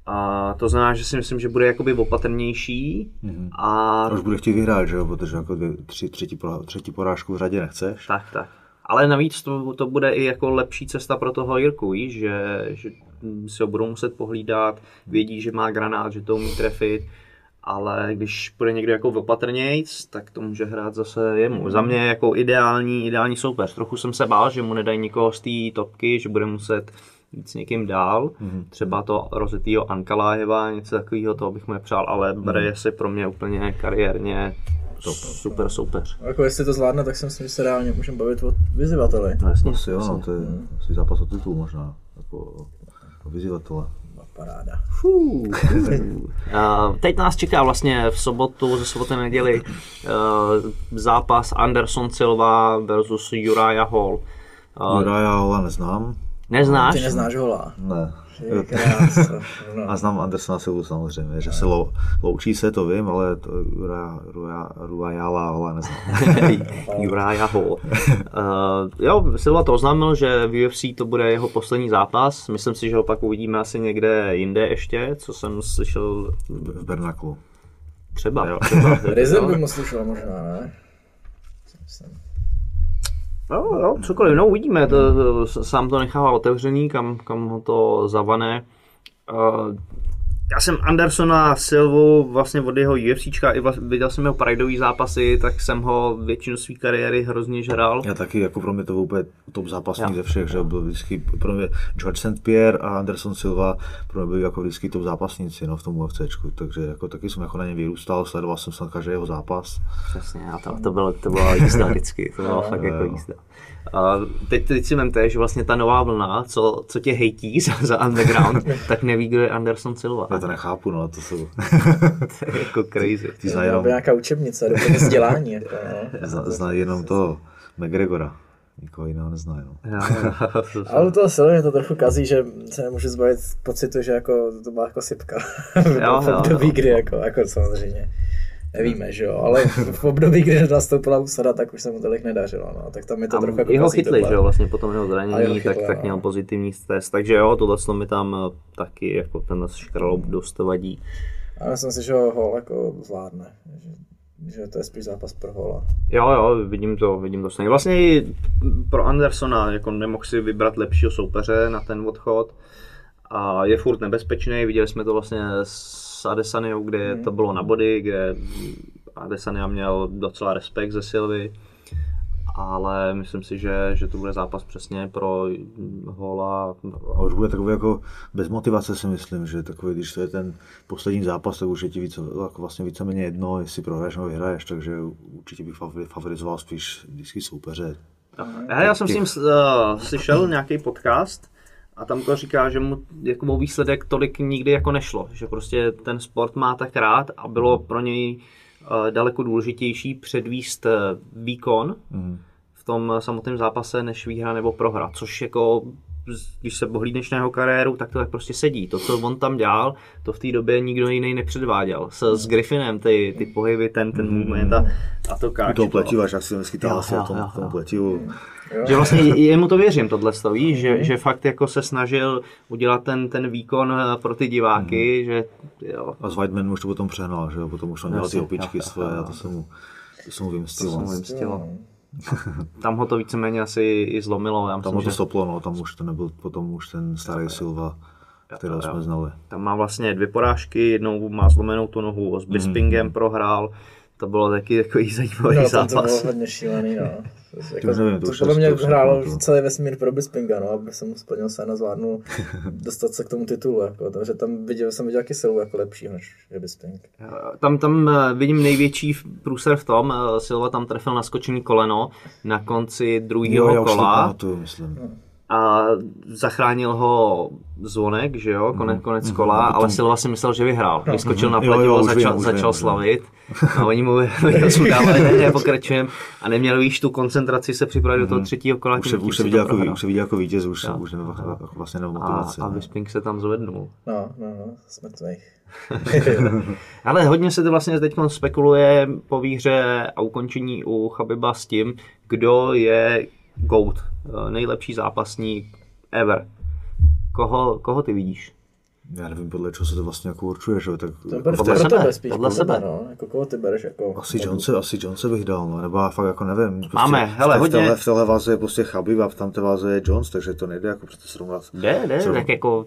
Speaker 3: A to znamená, že si myslím, že bude jakoby opatrnější a
Speaker 5: A už bude chtít vyhrát, že jo, protože jako dvě, tři, třetí, třetí porážku v řadě nechceš.
Speaker 3: tak, tak. Ale navíc to, to bude i jako lepší cesta pro toho Jirku, víš, že, že si ho budou muset pohlídat, vědí, že má granát, že to umí trefit, ale když bude někdo jako opatrnějc, tak to může hrát zase jemu. Za mě jako ideální, ideální soupeř. Trochu jsem se bál, že mu nedají nikoho z té topky, že bude muset jít s někým dál, třeba to rozetýho Ankalájeva, něco takového, to bych mu nepřál, ale Bere si pro mě úplně kariérně super soupeř.
Speaker 4: Jako jestli to zvládne, tak si myslím, že se reálně můžeme bavit o vyzývateli.
Speaker 3: No jasně.
Speaker 5: Asi jo, no, to je asi zápas o titul možná, jako o vyzývatele.
Speaker 4: Paráda.
Speaker 3: Uh, [laughs] teď nás čeká vlastně v sobotu, ze soboty neděli, uh, zápas Anderson Silva versus Uriah Hall. Uh,
Speaker 5: Juraja Hola neznám,
Speaker 3: neznáš?
Speaker 4: Ty neznáš hola.
Speaker 5: ne.
Speaker 4: Krása. No.
Speaker 5: A znám Andersona Silvu samozřejmě, že se lou, loučí se, to vím, ale to Juraja Hola neznám. [laughs]
Speaker 3: Uriah Hall. Uh, jo, Silva to oznámil, že v UFC to bude jeho poslední zápas. Myslím si, že ho pak uvidíme asi někde jinde ještě, co jsem slyšel
Speaker 5: v Bernaklu.
Speaker 3: třeba.
Speaker 5: Jo.
Speaker 3: třeba
Speaker 4: Rizem by mu slušel možná, ne?
Speaker 3: No, jo, cokoliv, no uvidíme, to, to, sám to nechává otevřený, kam, kam ho to zavane. Uh, já jsem Andersona Silvu vlastně od jeho UFCčka, i vlastně, viděl jsem jeho prideový zápasy, tak jsem ho většinu své kariéry hrozně žral.
Speaker 5: Já taky, jako pro mě to byl úplně top zápasník
Speaker 3: Jo.
Speaker 5: ze všech, že byl vždycky, pro mě George St. Pierre a Anderson Silva pro mě byli jako vždycky top zápasníci no, v tom UFCčku, takže jako taky jsem jako na ně vyrůstal, sledoval jsem snad každý jeho zápas.
Speaker 3: Přesně, a to, to, bylo, to byla jízda vždycky, to bylo fakt jako jízda. A teď, teď si vemte, že vlastně ta nová vlna, co, co tě hejtí za, za underground, [laughs] tak neví, kdo je Anderson Silva.
Speaker 5: Já to nechápu, no, to jsou, [laughs]
Speaker 3: To je jako crazy.
Speaker 5: ty znají
Speaker 4: Měla
Speaker 5: jenom,
Speaker 4: nějaká učebnice, dokonce vzdělání. Jako, no.
Speaker 5: zna, znají jenom toho McGregora, nikoho jiného neznají, no. [laughs]
Speaker 3: To,
Speaker 4: Ale u toho Silvy to trochu kazí, že se nemůžu zbavit pocitu, že jako to byla jako sypka.
Speaker 3: Jo,
Speaker 4: v
Speaker 3: jo,
Speaker 4: období,
Speaker 3: jo.
Speaker 4: kdy jako, jako samozřejmě. Nevíme, že jo, ale v období, kdy nastoupila úsada, tak už se mu tolik nedařilo, no. Tak tam mi to
Speaker 3: A
Speaker 4: trochu jako
Speaker 3: jeho chytli, že jo, vlastně po tom jeho
Speaker 4: A jeho
Speaker 3: zranění,
Speaker 4: chytli,
Speaker 3: tak, tak
Speaker 4: no.
Speaker 3: měl pozitivní test, takže jo, tohle mi tam eh, taky jako ten škraloup dost vadí.
Speaker 4: A myslím si, že ho Hall jako zvládne. Že, že to je spíš zápas pro Hola.
Speaker 3: Jo, jo, vidím to, vidím to stejně. Vlastně i pro Andersona jako nemohl si vybrat lepšího soupeře na ten odchod a je furt nebezpečný, viděli jsme to vlastně s Adesaniou, kde to bylo na body, kde Adesania měl docela respekt ze Silvy ale myslím si, že, že to bude zápas přesně pro Hola.
Speaker 5: A už bude takový jako bez motivace si myslím, že takový, když to je ten poslední zápas, tak už je ti více, jako vlastně víceméně jedno, jestli prohraješ nebo vyhraješ, takže určitě bych favori- favorizoval spíš vždycky soupeře.
Speaker 3: Já, já jsem s ním uh, slyšel nějaký podcast a tam to říká, že mu jako o výsledek tolik nikdy jako nešlo, že prostě ten sport má tak rád a bylo pro něj uh, daleko důležitější předvíst uh, výkon
Speaker 5: Mhm.
Speaker 3: v tom samotném zápase, než výhra nebo prohra, což jako když se pohlídneš na jeho kariéru, tak to tak prostě sedí. To, co on tam dělal, to v té době nikdo jiný nepředváděl. S, s Griffinem, ty, ty pohyby, ten, ten movement a, a to káč.
Speaker 5: toho pletiva, že jak si vždycky
Speaker 3: Jo,
Speaker 5: tahal si
Speaker 3: jo,
Speaker 5: o tom,
Speaker 3: jo.
Speaker 5: pletivu.
Speaker 3: Že vlastně [laughs] jemu to věřím, tohle víš, že, že fakt jako se snažil udělat ten, ten výkon eh, pro ty diváky, že jo,
Speaker 5: A s Whiteman už to potom přehnal, že jo, potom už on dělal ty opičky své a to se mu, to se mu
Speaker 3: to
Speaker 5: vymstilo.
Speaker 3: se mu vymstilo. [laughs] Tam ho to víceméně asi i zlomilo. Já
Speaker 5: Tam
Speaker 3: myslím,
Speaker 5: ho to
Speaker 3: že
Speaker 5: stoplo, no, tam už to nebyl potom už ten starý Silva, kterého
Speaker 3: jo.
Speaker 5: jsme znali.
Speaker 3: tam má vlastně dvě porážky, jednou má zlomenou tu nohu, s Bispingem prohrál, to bylo taky takový zajímavý
Speaker 4: No, tam to bylo
Speaker 3: zápas.
Speaker 4: hodně šílený, no. [laughs] To, jako,
Speaker 5: nevím, to
Speaker 4: to podle mě
Speaker 5: to
Speaker 4: hrálo
Speaker 5: nepamatuju.
Speaker 4: celý vesmír pro Bispinga, no, aby se mu splnil sen a zvládnul [laughs] dostat se k tomu titulu, jako, takže tam viděl, jsem viděl silu jako lepší, než je Bisping.
Speaker 3: Tam, tam eh, vidím největší průser v tom, eh, Silva tam trefil naskočený koleno na konci druhého
Speaker 5: já už to
Speaker 3: kola.
Speaker 5: pamatuju, myslím.
Speaker 3: A zachránil ho zvonek, že jo, konec, konec kola, ale Silva si myslel, že vyhrál. Vyskočil na
Speaker 5: Jo, jo,
Speaker 3: pletivo,
Speaker 5: už
Speaker 3: začal,
Speaker 5: vím,
Speaker 3: začal
Speaker 5: vím,
Speaker 3: slavit. A oni mu [laughs] vyhazů dávali, ne, ne, pokračujeme. A neměl víš tu koncentraci se připravit do toho třetího kola.
Speaker 5: Už se,
Speaker 3: tím
Speaker 5: už se viděl jako, už se viděl jako vítěz, už,
Speaker 3: Jo.
Speaker 5: už nebyl vlastně nebo
Speaker 3: a,
Speaker 5: motivace.
Speaker 3: a
Speaker 5: no.
Speaker 3: Bisping se tam zvednul.
Speaker 4: No, no, no, jsme tvých. [laughs]
Speaker 3: Ale hodně se to vlastně teď spekuluje po výhře a ukončení u Chabiba s tím, kdo je GOAT, nejlepší zápasník ever. Koho, koho ty vidíš?
Speaker 5: Já nevím, podle čeho se to vlastně jako určuje, že jo, tak
Speaker 4: To bude
Speaker 3: Podle
Speaker 4: pro
Speaker 3: sebe,
Speaker 4: tebe spíš,
Speaker 3: podle sebe.
Speaker 4: no, jako koho ty bereš, jako...
Speaker 5: asi Jonese, asi Jonese bych dal, no, nebo já fakt jako nevím. Prostě
Speaker 3: Máme,
Speaker 5: v,
Speaker 3: hele,
Speaker 5: té- v,
Speaker 3: hodně-
Speaker 5: téhle, v téhle váze je prostě Chabib a v tamté váze je Jones, takže to nejde jako přece srovnat.
Speaker 3: Jde,
Speaker 5: Co?
Speaker 3: tak jako,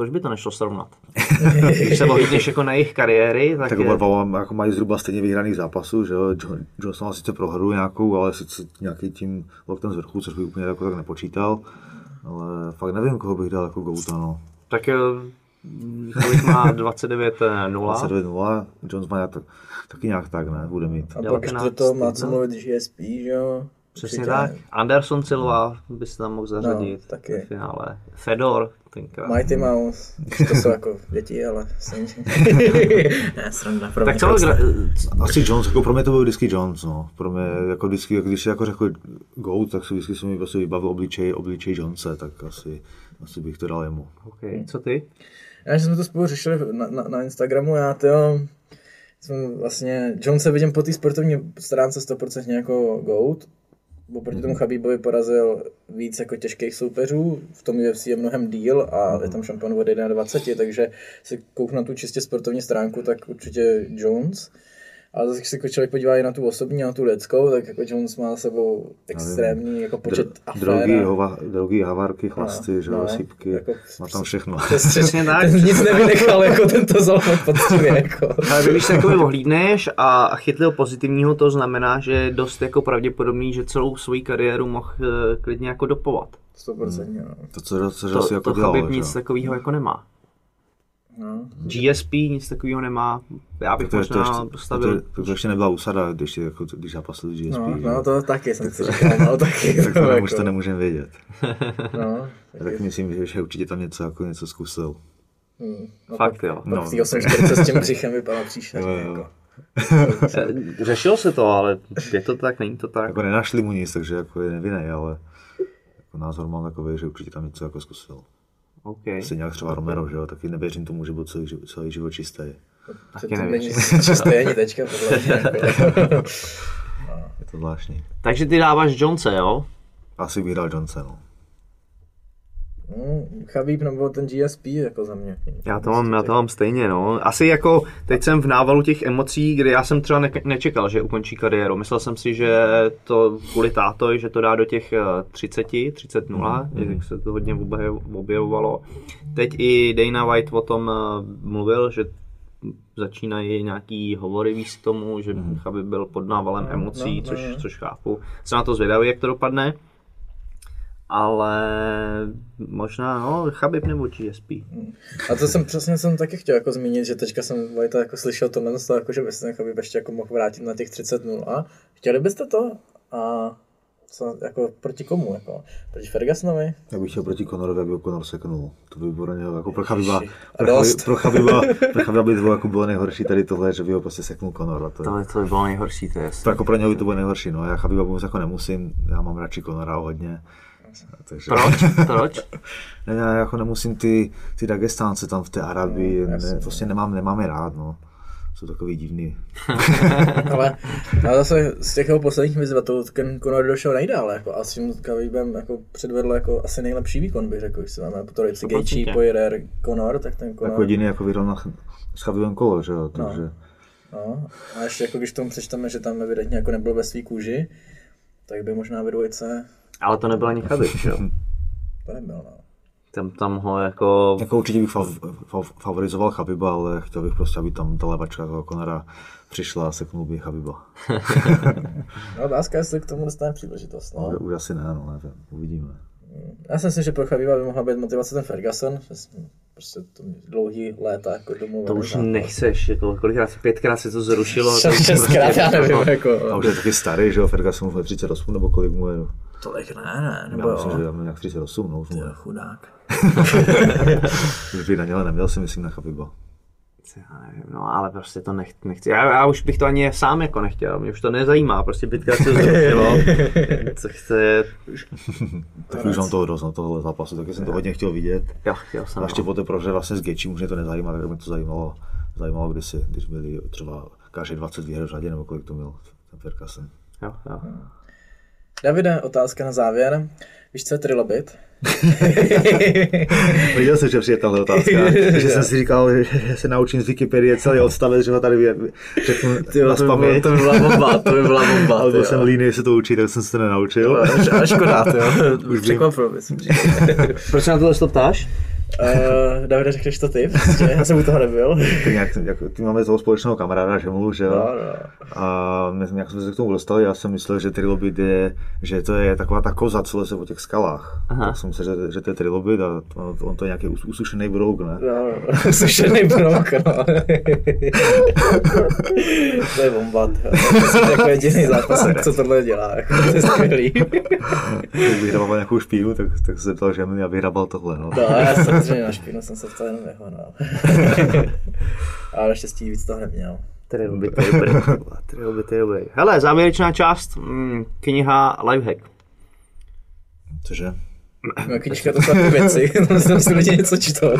Speaker 3: proč by to nešlo srovnat? [laughs] Když se ohlídneš jako na jejich kariéry, tak,
Speaker 5: Tak
Speaker 3: je,
Speaker 5: oba jako mají zhruba stejně vyhraných zápasů, že jo, Jo- Johnson má sice prohru nějakou, ale sice nějaký tím loktem z vrchu, což bych úplně jako tak nepočítal. Ale fakt nevím, koho bych dal jako Gouta, no.
Speaker 3: tak eh, kolik má [laughs] 29-0.
Speaker 5: 29-0, Jones má nějak tak, taky nějak tak, ne, bude mít.
Speaker 4: A pak
Speaker 3: 19,
Speaker 4: ještě to má co mluvit GSP, že jo?
Speaker 3: Přesně
Speaker 4: Určitě.
Speaker 3: tak. Anderson Silva by se tam mohl zařadit
Speaker 4: No, taky.
Speaker 3: ve finále. Fedor, tenkrát.
Speaker 4: Mighty Mouse, to jsou jako děti, ale [laughs] ne, sranda, pro
Speaker 3: Tak co,
Speaker 5: Asi Jones, jako pro mě to byl vždycky Jones, no. Pro mě, jako vždycky, když si jako řekl Goat, tak si vždycky se mi prostě vybavil obličej, obličej Jonese, tak asi, asi bych to dal jemu.
Speaker 3: okay. co ty?
Speaker 4: Já, že jsme to spolu řešili na, na, na Instagramu, já to jsem vlastně, John se vidím po té sportovní stránce 100% jako GOAT, oproti tomu Chabibovi porazil víc jako těžkých soupeřů, v tom UFC je mnohem díl a je tam šampion od 21, takže si kouknu na tu čistě sportovní stránku, tak určitě Jones. Ale zase, když se jako člověk podívá i na tu osobní na tu lidskou, tak jako Jones má za sebou extrémní jako počet
Speaker 5: Dr-
Speaker 4: afér.
Speaker 5: drogy,
Speaker 4: a-
Speaker 5: hova, drogy, havarky, chlasty, že jo,
Speaker 4: no,
Speaker 5: sípky,
Speaker 4: jako-
Speaker 5: má tam všechno.
Speaker 3: Přesně tak. [laughs]
Speaker 4: Nic nevynechal, jako tento zalomot poctivě, jako.
Speaker 3: Ale když se jako ohlídneš a chytli ho pozitivního, to znamená, že je dost jako pravděpodobný, že celou svou kariéru mohl eh, klidně jako dopovat.
Speaker 4: 100%, no.
Speaker 5: To, co, co, co
Speaker 3: To,
Speaker 5: asi
Speaker 3: to,
Speaker 5: jako
Speaker 3: to
Speaker 5: dělal, že
Speaker 3: nic takového jako nemá.
Speaker 4: No.
Speaker 3: GSP nic takového nemá. Já bych
Speaker 5: To, je- to,
Speaker 3: možná
Speaker 5: ještě, to,
Speaker 3: postavil...
Speaker 5: to, to, ještě nebyla usada, když, jako, když zápasil GSP.
Speaker 4: No,
Speaker 5: že
Speaker 4: no, to taky jsem si říkal, no [laughs] taky.
Speaker 5: tak to,
Speaker 4: jako,
Speaker 5: to nemůžeme vědět. [laughs]
Speaker 4: No,
Speaker 5: Já tak myslím, že, že určitě tam něco, jako něco zkusil.
Speaker 4: hm, no,
Speaker 3: Fakt jo.
Speaker 4: No. V té 840 s tím křichem vypadá příšerně,
Speaker 5: Jo, jo.
Speaker 4: jako. [laughs]
Speaker 3: Řešilo se to, ale je to tak, není to tak.
Speaker 5: Jako nenašli mu nic, takže jako je nevinný, ale jako názor mám takový, že určitě tam něco jako zkusil.
Speaker 3: Okay.
Speaker 5: Stejně jak třeba Romero, že jo, taky nevěřím tomu, že byl celý, život- celý život čistý.
Speaker 4: To,
Speaker 3: Taky
Speaker 4: to není čisté ani teďka, podle mě. [laughs]
Speaker 5: Je to zvláštní.
Speaker 3: Takže ty dáváš Jonese, jo?
Speaker 5: Asi bych dal Johnson, no.
Speaker 4: Hm, Chabib nebo ten GSP jako za mě.
Speaker 3: Já to mám, já to mám stejně, no. Asi jako, teď jsem v návalu těch emocí, kdy já jsem třeba ne- nečekal, že ukončí kariéru. Myslel jsem si, že to kvůli tátoj, že to dá do těch eh, 30, 30 0, mm. jak se to hodně objev- objevovalo. Teď i Dana White o tom eh, mluvil, že začínají nějaký hovory víc tomu, že
Speaker 5: Mhm.
Speaker 3: Chabib byl pod návalem emocí,
Speaker 4: no,
Speaker 3: což,
Speaker 4: no.
Speaker 3: což chápu. Jsem na to zvědavý, jak to dopadne. Ale možná, no, Chabib nebo GSP.
Speaker 4: A to jsem přesně jsem taky chtěl jako zmínit, že teďka jsem Vojta jako slyšel tohle, z toho, jako, že by se ten Chabib ještě jako mohl vrátit na těch 30 a chtěli byste to? A co, jako proti komu? Jako? Proti Fergusonovi?
Speaker 5: Já bych chtěl proti Conorovi, aby ho Conor seknul. To by bylo něho, jako pro Chabiba, pro, Chabi,
Speaker 4: dost.
Speaker 5: pro, Chabiba, [laughs] pro Chabiba by to bylo, jako bylo nejhorší tady tohle, že by ho prostě seknul Conor. A to,
Speaker 3: To, to by bylo nejhorší, to je
Speaker 5: to jako pro něho by to bylo nejhorší, no. Já Chabiba vůbec jako nemusím, já mám radši Conora hodně. Takže,
Speaker 3: Proč? [laughs] Proč?
Speaker 5: Ne, ne, já jako nemusím ty, ty Dagestánce tam v té Arabii,
Speaker 4: No,
Speaker 5: ne, prostě nemám, nemám je rád, no. Jsou takový divný. [laughs]
Speaker 4: ale, ale zase z těch jeho posledních vyzvatelů ten Conor došel nejdál, jako a s tím Khabibem jako předvedl jako asi nejlepší výkon, bych řekl, když se máme po trojici
Speaker 3: 100%.
Speaker 4: Poirier, Conor, tak ten Conor,
Speaker 5: Jako jediný jako vyrovnal s Chabibem kolo, že jo, takže...
Speaker 4: no, a ještě jako když tomu přečteme, že tam evidentně jako nebyl ve svý kůži, tak by možná ve dvojce
Speaker 3: Ale to nebyl ani Chabib, že jo? [laughs]
Speaker 4: to nebyl, no.
Speaker 3: Tam, tam ho jako...
Speaker 5: Jako určitě bych fav, fav, favorizoval Chabiba, ale chtěl bych prostě, aby tam ta levačka toho Conora přišla a seknul by Chabiba. [laughs]
Speaker 4: No, otázka je, jestli k tomu dostane příležitost. No.
Speaker 5: Už asi ne, no, nevím, uvidíme.
Speaker 4: Já si myslím, že pro Chabiba by mohla být motivace ten Ferguson, prostě to dlouhý léta jako domů.
Speaker 3: To už nechceš, jako kolikrát, pětkrát se to zrušilo. [laughs] už
Speaker 4: šestkrát,
Speaker 3: prostě-
Speaker 4: já nevím,
Speaker 5: A
Speaker 4: jako.
Speaker 5: už je taky starý, že jo, Ferguson mu 38, nebo kolik mu je.
Speaker 4: Tolik ne, ne,
Speaker 5: Já
Speaker 4: nebo
Speaker 5: myslím, že
Speaker 4: jo.
Speaker 5: já mám nějak 38, no, je.
Speaker 4: Chudák. [laughs]
Speaker 5: Už by na něho neměl, si myslím, na Chabiba.
Speaker 3: Já nevím, no ale prostě to nech, nechci. Já, já, už bych to ani sám jako nechtěl, mě už to nezajímá, prostě pětkrát se zrušilo. [laughs] Co chce,
Speaker 5: Tak už mám toho dost na tohle zápasu, taky jsem to hodně chtěl vidět.
Speaker 3: jo, chtěl jsem.
Speaker 5: A ještě
Speaker 3: no.
Speaker 5: po té prohře vlastně s Gečím už mě to nezajímá, tak mě to zajímalo, zajímalo když, si, když byli třeba každý 20 výher v řadě, nebo kolik to měl ten Ferguson.
Speaker 3: Jo, jo.
Speaker 4: Davide, otázka na závěr. Víš, co je trilobit? [laughs]
Speaker 5: Viděl jsem, že přijde tahle otázka, že jsem si říkal, že se naučím z Wikipedie celý odstavec, že ho tady vě- řeknu na spaměť.
Speaker 4: to by byla bomba, to by byla bomba.
Speaker 5: Ale byl jsem líný se to učit, tak jsem se to nenaučil.
Speaker 4: Ale škoda, jo. [laughs] Už překvapil bys.
Speaker 3: Proč se na tohle to ptáš?
Speaker 4: Uh, Davide, řekneš to ty? Prostě, já jsem u toho nebyl. [laughs]
Speaker 5: Ty, nějak, jako, ty máme toho společného kamaráda, že mu, že jo?
Speaker 4: No, no.
Speaker 5: A my, nějak jsme se k tomu dostali, já jsem myslel, že trilobit je, že to je taková ta koza, co leze po těch skalách.
Speaker 3: Aha.
Speaker 5: Tak jsem myslel, že, že to je trilobit a on, on to je nějaký us- usušený brouk, ne?
Speaker 4: No, no. [laughs] Sušený brouk, no. [laughs] to je bomba, to je jako jediný zápas, co tohle dělá, jako, to je skvělý.
Speaker 5: Když vyhrabal nějakou špínu, tak, tak se zeptal, že mi vyhrabal tohle, no.
Speaker 4: No, já samozřejmě na špínu jsem se ptal jenom jeho, no. [laughs] Ale naštěstí víc toho neměl.
Speaker 3: Trilby, to je dobrý. Trilby, to je dobrý. Hele, závěrečná část, mm, kniha Lifehack.
Speaker 5: Cože?
Speaker 4: No, knížka to jsou věci, [laughs] tam si lidi něco čtou.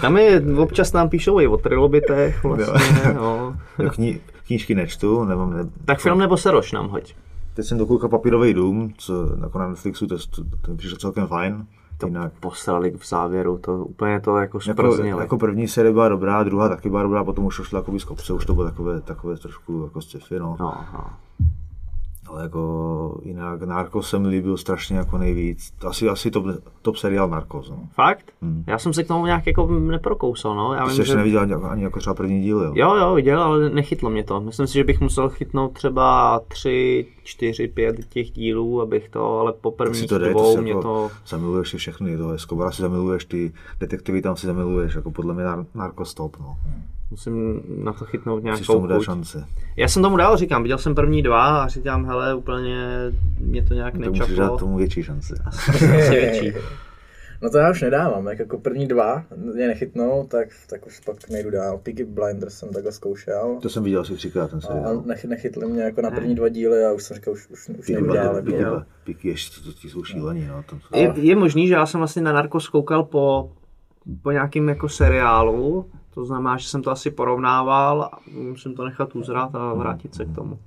Speaker 3: Tam je, občas nám píšou i o trilobitech, vlastně, no. [laughs]
Speaker 5: Já kni, knížky nečtu, nemám, ne,
Speaker 3: Tak film nebo Seroš nám hoď.
Speaker 5: Teď jsem dokoukal Papírový dům, co jako na Netflixu, to, to, to mi přišlo celkem fajn.
Speaker 3: To
Speaker 5: Jinak,
Speaker 3: poslali v závěru, to úplně to jako
Speaker 5: jako,
Speaker 3: zprznili.
Speaker 5: jako, první série byla dobrá, druhá taky byla dobrá, potom už šlo jako z kopce, už to bylo takové, takové trošku jako sci-fi, no.
Speaker 3: No, no.
Speaker 5: Ale jako jinak Narcos se mi líbil strašně jako nejvíc. Asi, asi top, top seriál Narcos, no.
Speaker 3: Fakt? Já jsem se k tomu nějak jako neprokousal, no. Já
Speaker 5: To
Speaker 3: vím,
Speaker 5: jsi ještě
Speaker 3: že...
Speaker 5: neviděl ani, ani jako třeba první díl, jo?
Speaker 3: Jo, jo, viděl, ale nechytlo mě to. Myslím si, že bych musel chytnout třeba tři, čtyři, pět těch dílů, abych to, ale po prvních
Speaker 5: si to to
Speaker 3: dvou
Speaker 5: si
Speaker 3: mě
Speaker 5: jako
Speaker 3: to...
Speaker 5: zamiluješ si všechny, to Escobara si zamiluješ, ty detektivy tam si zamiluješ, jako podle mě nar- Narcos top, no.
Speaker 3: Musím na to chytnout
Speaker 5: Musíš
Speaker 3: nějakou
Speaker 5: tomu dát šanci.
Speaker 3: Já jsem tomu dal, říkám, viděl jsem první dva a říkám, hele, úplně mě to nějak
Speaker 5: To musíš dát tomu větší šanci. [laughs]
Speaker 3: Asi větší.
Speaker 4: No to já už nedávám, jak jako první dva mě nechytnou, tak, tak už pak nejdu dál. Peaky Blinders jsem takhle zkoušel.
Speaker 5: To jsem viděl asi třikrát ten
Speaker 4: A
Speaker 5: seriál.
Speaker 4: nech, nechytli mě jako na první dva díly a už jsem říkal, už, už, už nejdu dál. Jako.
Speaker 5: piky, piky, ještě to ti jsou šílení, no. To,
Speaker 3: Je, je možný, že já jsem vlastně na Narcos koukal po, po nějakým jako seriálu, to znamená, že jsem to asi porovnával a musím to nechat uzrat a vrátit se k tomu.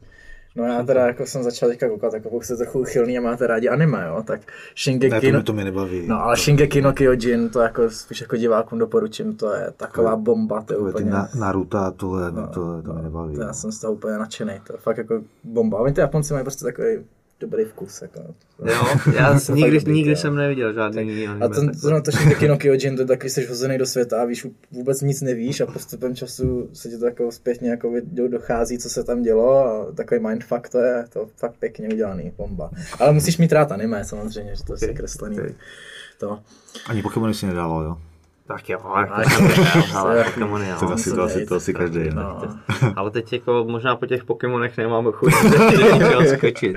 Speaker 4: No já teda jako jsem začal teďka koukat, jako pokud jste trochu chylný a máte rádi anime, jo, tak
Speaker 5: ne,
Speaker 4: Shingeki
Speaker 5: to,
Speaker 4: no,
Speaker 5: mě, to mě nebaví.
Speaker 4: no ale Shingeki no Kyojin, to jako spíš jako divákům doporučím, to je taková bomba, to je
Speaker 5: Takové ty
Speaker 4: úplně...
Speaker 5: na, Naruto a tohle, no, tohle to mě nebaví.
Speaker 4: To já
Speaker 5: no.
Speaker 4: jsem z toho úplně nadšený, to je fakt jako bomba. Oni ty Japonci mají prostě takový dobrý vkus. Jako.
Speaker 3: Jo, já [laughs]
Speaker 4: To
Speaker 3: nikdy,
Speaker 4: dobrý,
Speaker 3: nikdy
Speaker 4: jo.
Speaker 3: jsem neviděl žádný jiný anime.
Speaker 4: A ten, zrovna to Shingeki no Kyojin, to je taky jsi hozený do světa a víš, vůbec nic nevíš a postupem času se ti to jako zpětně jako do- dochází, co se tam dělo a takový mindfuck to je, to fakt pěkně udělaný, bomba. Ale musíš mít rád anime samozřejmě, že to je kreslený.
Speaker 3: ok.
Speaker 4: To.
Speaker 5: Ani Pokémony si nedával, jo?
Speaker 3: Tak jo, jako ale [laughs]
Speaker 4: to-
Speaker 3: Pokémony,
Speaker 5: To
Speaker 3: jo.
Speaker 5: to asi, to asi každý, ne?
Speaker 4: No.
Speaker 3: Ale teď jako možná po těch Pokémonech nemám chuť [laughs] skočit.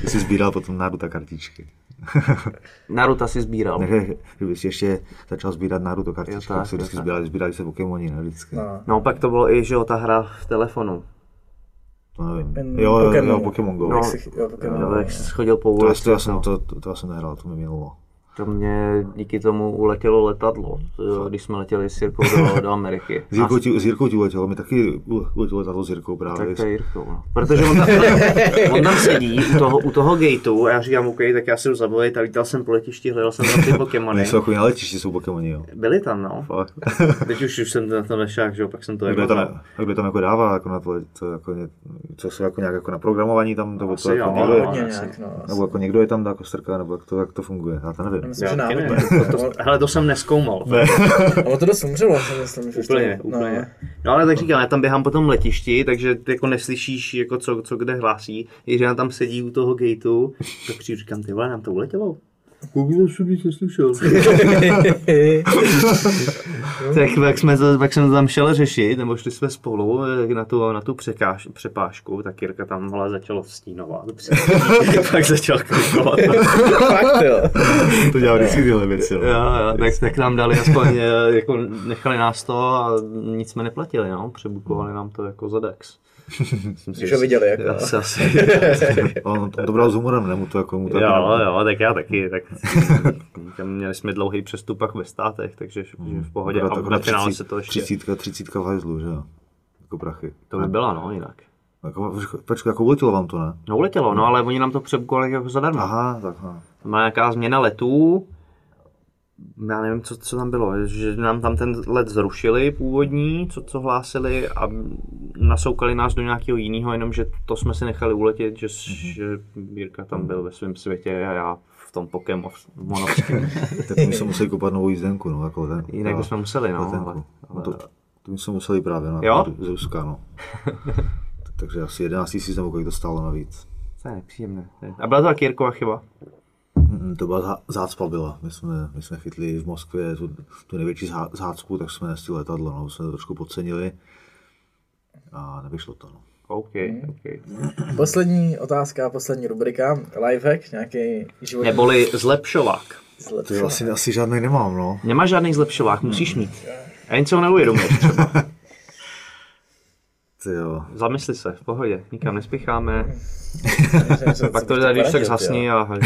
Speaker 5: Ty jsi sbíral potom Naruto kartičky. [laughs]
Speaker 3: Naruto si sbíral.
Speaker 5: Ne, kdyby si ještě začal sbírat Naruto kartičky,
Speaker 3: Jo, tak,
Speaker 5: tak si vždycky sbírali, sbírali se Pokémoni, ne vždycky.
Speaker 4: No.
Speaker 3: No pak to bylo i, že jo, ta hra v telefonu.
Speaker 5: To nevím.
Speaker 4: Pen-
Speaker 5: Jo, jo,
Speaker 4: Pokémon.
Speaker 5: jo, Pokémon Go.
Speaker 3: No,
Speaker 4: jo, Pokémon,
Speaker 3: Jo,
Speaker 4: no,
Speaker 3: jak jsi chodil po ulici.
Speaker 5: to, já jsem,
Speaker 3: no.
Speaker 5: to, to, to já jsem nehrál, to mi minulo.
Speaker 3: To mě díky tomu uletělo letadlo, když jsme letěli s Jirkou do, do Ameriky. [laughs]
Speaker 5: S Jirkou ti, s Jirkou ti uletělo, mi taky uletělo letadlo s Jirkou právě.
Speaker 3: Tak to je Jirkou, no. Protože on tam, [laughs] on tam sedí u toho, u toho gateu a já říkám, OK, tak já si jdu zabavit a lítal jsem po letišti, hledal jsem tam ty Pokémony.
Speaker 5: Oni jsou jako na letišti, jsou Pokémoni, jo.
Speaker 3: Byli tam, no.
Speaker 5: Fakt. [laughs]
Speaker 3: Teď už, už jsem na to nešel, že jo, pak jsem to
Speaker 5: kdo
Speaker 3: jako...
Speaker 5: tam, kdo tam jako dává, jako na to, to jako ně, co jsou jako nějak jako na programování tam, nebo to
Speaker 3: Asi
Speaker 5: jako
Speaker 3: jo,
Speaker 5: někdo,
Speaker 4: Hodně
Speaker 3: asi.
Speaker 4: nějak, no.
Speaker 5: nebo jako někdo je tam dá jako strká, nebo jak to, jak to funguje, já to nevím.
Speaker 4: Myslím, že
Speaker 3: Já
Speaker 4: náhodně. [laughs]
Speaker 3: To, to, hele, to jsem neskoumal. Ne. [laughs]
Speaker 4: Ale to dost umřelo, si myslím, že
Speaker 3: Úplně,
Speaker 4: to,
Speaker 3: úplně. No ale tak říkám, já tam běhám po tom letišti, takže ty jako neslyšíš, jako co, co kde hlásí. Jiří tam sedí u toho gateu, tak přijdu říkám, ty vole, nám to uletělo. Koukej, jsem nic neslyšel. [laughs] tak jak jsme, to, jak jsem to tam šel řešit, nebo šli jsme spolu eh, na tu, na tu překáž, přepážku, tak Jirka tam vole, začalo stínovat. [laughs] pak začal klikovat.
Speaker 4: Fakt jo.
Speaker 5: To dělá vždycky tyhle věci, no.
Speaker 3: Jo, jo, tak, tak nám dali aspoň, eh, jako nechali nás to a nic jsme neplatili, no, přebukovali nám to jako za Dex. [laughs]
Speaker 4: Když ho viděli, jako.
Speaker 3: Já si asi, [laughs]
Speaker 5: On, on to bral s humorem, ne, mu to jako, mu to
Speaker 3: jo,
Speaker 5: jako,
Speaker 3: jo, tak já taky, tak [laughs] tam měli jsme dlouhý přestupak ve státech, takže že v pohodě a na finále
Speaker 5: 30
Speaker 3: se to ještě,
Speaker 5: Třicítka, třicítka v hajzlu, že jo. Jako prachy.
Speaker 3: to by byla, no, jinak.
Speaker 5: Jako, počkej, jako uletělo vám to, ne?
Speaker 3: No uletělo, no, ale oni nám to přebukovali jako zadarmo.
Speaker 5: Aha, tak no.
Speaker 3: Byla nějaká změna letů, já nevím, co, co tam bylo, že nám tam ten let zrušili původní, co, co hlásili a nasoukali nás do nějakého jiného, jenomže to jsme si nechali uletět, že, mm-hmm. že Jirka tam byl ve svém světě a já v tom Pokémonovském. [laughs]
Speaker 5: Tak my jsme museli kopat novou jízdenku, no, jako ten.
Speaker 3: Jinak bychom museli, no,
Speaker 5: letenku.
Speaker 3: ale,
Speaker 5: No
Speaker 3: ale
Speaker 5: to, to my jsme museli právě, no,
Speaker 3: Jo?
Speaker 5: z Ruska, no. [laughs] Takže asi 11 tisíc nebo kolik to stálo navíc.
Speaker 3: to je nepříjemné. A byla to taky Jirkova chyba?
Speaker 5: Mm, To byla zá- zácpa byla. My jsme, my jsme chytli v Moskvě tu, tu největší zá- zácpu, tak jsme nestihli letadlo, no, jsme to trošku podcenili a nevyšlo to, no.
Speaker 3: OK, OK.
Speaker 4: Poslední otázka, poslední rubrika. Lifehack, nějaký životní
Speaker 3: Neboli zlepšovák.
Speaker 5: To
Speaker 4: zlepšování.
Speaker 5: jo, asi, asi žádný nemám, no.
Speaker 3: Nemáš žádný zlepšovák, musíš mít. A jen se ho neuvědomuješ třeba. [laughs]
Speaker 5: Ty jo.
Speaker 3: Zamysli se, v pohodě, nikam nespěcháme. [laughs] Pak to když tak zhasní a... [laughs]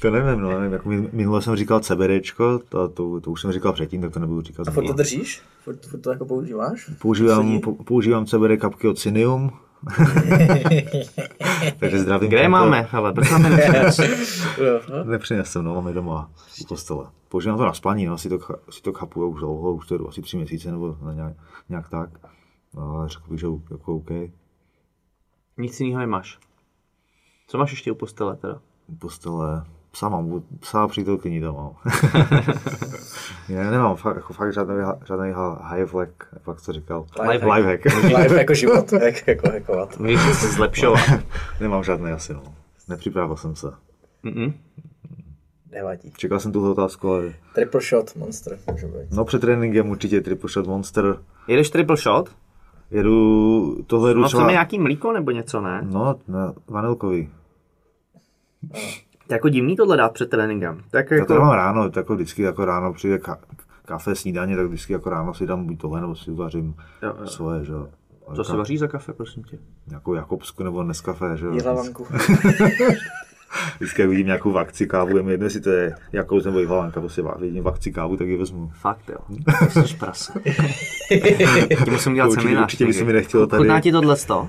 Speaker 5: To nevím, no, nevím, jako min- minule jsem říkal CBDčko, to, to, to už jsem říkal předtím, tak to nebudu říkat.
Speaker 4: A furt to
Speaker 5: znovu.
Speaker 4: držíš? Furt, furt to jako používáš?
Speaker 5: Používám, používám CBD kapky od Synium. [laughs] Takže zdravím.
Speaker 3: Kde je máme? Ale proč máme nepřines?
Speaker 4: Jo, no.
Speaker 5: No, máme doma v postele. Používám to na spaní, no, asi to, asi to chápu už dlouho, už to jdu asi tři měsíce nebo na nějak, nějak tak. No, ale řekl bych, že jako OK.
Speaker 3: Nic jiného nemáš. Co máš ještě u postele teda?
Speaker 5: U postele, psa mám, psa přítelkyní tam mám. [laughs] Já nemám fakt, jako fakt žádný, žádný high flag, jak to říkal.
Speaker 4: Lifehack.
Speaker 5: Lifehack.
Speaker 4: Life jako [laughs] život, jak jako hackovat.
Speaker 3: Víš, že se zlepšovat. [laughs]
Speaker 5: Nemám žádný asi, no. Nepřipravil jsem se.
Speaker 3: Mm-mm.
Speaker 4: Nevadí.
Speaker 5: Čekal jsem tuhle otázku, ale...
Speaker 4: Triple shot monster může být.
Speaker 5: No před tréninkem určitě triple shot monster.
Speaker 3: Jedeš triple shot?
Speaker 5: Jedu, tohle jedu
Speaker 3: No
Speaker 5: třeba...
Speaker 3: chceme nějaký mlíko nebo něco, ne?
Speaker 5: No, ne, vanilkový.
Speaker 3: To je jako divný tohle dát před tréninkem. Tak
Speaker 5: Já to
Speaker 3: jako...
Speaker 5: dávám ráno, to jako vždycky jako ráno přijde ka- kafe, snídaně, tak vždycky jako ráno si dám buď tohle, nebo si uvařím
Speaker 3: Jo, jo.
Speaker 5: svoje, že jo.
Speaker 3: Co se
Speaker 5: ka-
Speaker 3: vaří za kafe, prosím tě?
Speaker 5: Nějakou Jakobsku nebo Nescafé, že jo.
Speaker 4: Jihlavanku. [laughs] [laughs]
Speaker 5: Vždycky, jak vidím nějakou vakci kávu, je mi jedno, jestli to je Jakobs nebo Jihlavanka, prostě vá- vidím vakci kávu, tak ji vezmu.
Speaker 3: Fakt jo. Jsi prase. [laughs] Ti musím dělat
Speaker 5: Určitě-
Speaker 3: seminář.
Speaker 5: určitě by se mi nechtělo tady-
Speaker 3: Chutná ti tohle sto?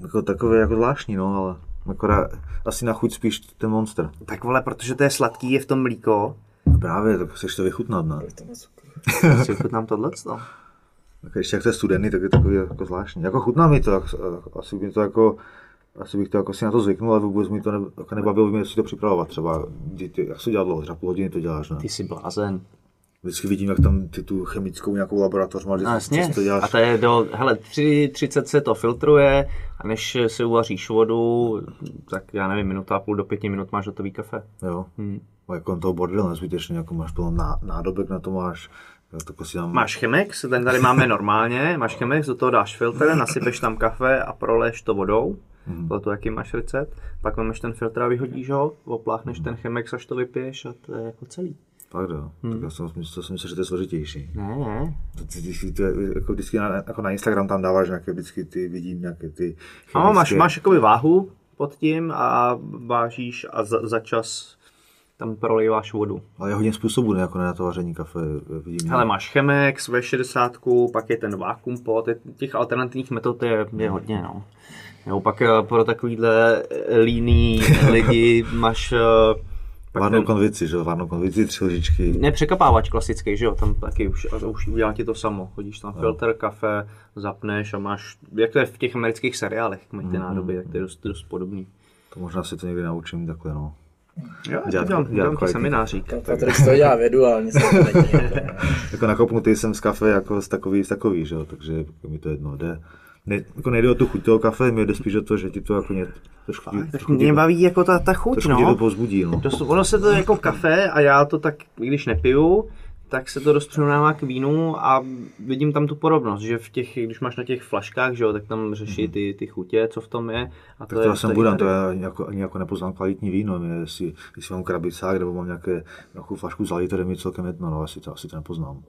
Speaker 5: Jako takové jako zvláštní, no, ale akorát asi na chuť spíš ten monster.
Speaker 3: Tak vole, protože to je sladký, je v tom mlíko.
Speaker 5: No právě, tak chceš to vychutnat, ne?
Speaker 4: To moc cukru.
Speaker 3: Si chutnám tohle sto.
Speaker 5: Tak ještě jak to je studený, tak je takový jako zvláštní. Jako chutná mi to, asi mi to jako asi bych to jako si na to zvyknul, ale vůbec mi to ne, jako nebavilo mě si to připravovat třeba. Ty, jak se dělá dlouho, třeba půl hodiny to děláš, ne?
Speaker 3: Ty jsi blázen.
Speaker 5: Vždycky vidím, jak tam ty tu chemickou nějakou laboratoř máš,
Speaker 3: No,
Speaker 5: vždycky,
Speaker 3: jasně.
Speaker 5: to děláš.
Speaker 3: A to je do, hele, 3.30 se to filtruje a než si uvaříš vodu, tak já nevím, minuta a půl do pěti minut máš hotový kafe.
Speaker 5: Jo.
Speaker 3: Hmm.
Speaker 5: A jako toho bordel nezbytečně, jako máš plno ná, nádobek na to máš, si tam...
Speaker 3: Máš Chemex, ten tady máme normálně, máš Chemex, do toho dáš filtr, nasypeš tam kafe a proleješ to vodou.
Speaker 5: Mhm.
Speaker 3: Podle toho, jaký máš recept. Pak vemeš ten filtr a vyhodíš ho, opláchneš
Speaker 5: Mhm.
Speaker 3: ten Chemex, až to vypiješ a to je jako celý.
Speaker 5: Fakt jo,
Speaker 3: Hmm.
Speaker 5: tak já jsem, to jsem myslel, že to je složitější.
Speaker 3: Ne, ne.
Speaker 5: To, ty, ty, ty, jako vždycky na, jako na Instagram tam dáváš nějaké, vždycky ty vidím nějaké ty
Speaker 3: Ano, máš,
Speaker 5: chemické-
Speaker 3: máš jakoby váhu pod tím a vážíš a za, za čas tam prolejváš vodu.
Speaker 5: Ale je hodně způsobů, ne, jako na to vaření kafe, vidím.
Speaker 3: Ale máš Chemex, V60, pak je ten vakuum pot, je- těch alternativních metod je, je hodně, no. Jo, pak eh, pro takovýhle eh, líný [laughs] lidi máš eh, pak ten,
Speaker 5: konvici, že jo, várnou konvici, tři lžičky.
Speaker 3: ne překapávač klasický, že jo, tam taky už, už udělá ti to samo. Chodíš tam filtr, kafe, zapneš a máš, jak to je v těch amerických seriálech, jak mají ty nádoby, tak to je dost, dost podobný.
Speaker 5: To možná si to někdy naučím takhle, no.
Speaker 3: Jo,
Speaker 5: Dělat-
Speaker 3: dělám, dělám
Speaker 5: kvalitní
Speaker 3: seminářík.
Speaker 4: Patrik z toho dělá vědu, ale nic to. [laughs]
Speaker 5: Jako nakopnutý jsem z kafe jako z takový, z takový, že jo, takže mi to jedno jde. Ne, jako nejde o tu chuť toho kafe, mi jde spíš o to, že ti to jako ně, trošku, trošku,
Speaker 3: mě baví jako ta, ta chuť,
Speaker 5: tě to
Speaker 3: no.
Speaker 5: pozbudí, no.
Speaker 3: Dost, ono se to jako kafe a já to tak, i když nepiju, tak se to dost přirovnává k vínu a vidím tam tu podobnost, že v těch, když máš na těch flaškách, že jo, tak tam řeší ty, ty chutě, co v tom je. A to
Speaker 5: Tak to já
Speaker 3: je,
Speaker 5: jsem
Speaker 3: je
Speaker 5: budem, to já jako, ani jako nepoznám kvalitní víno, mě, jestli, jestli mám krabicák nebo mám nějaké, nějakou flašku z to je mi celkem jedno, no, asi to, asi to nepoznám.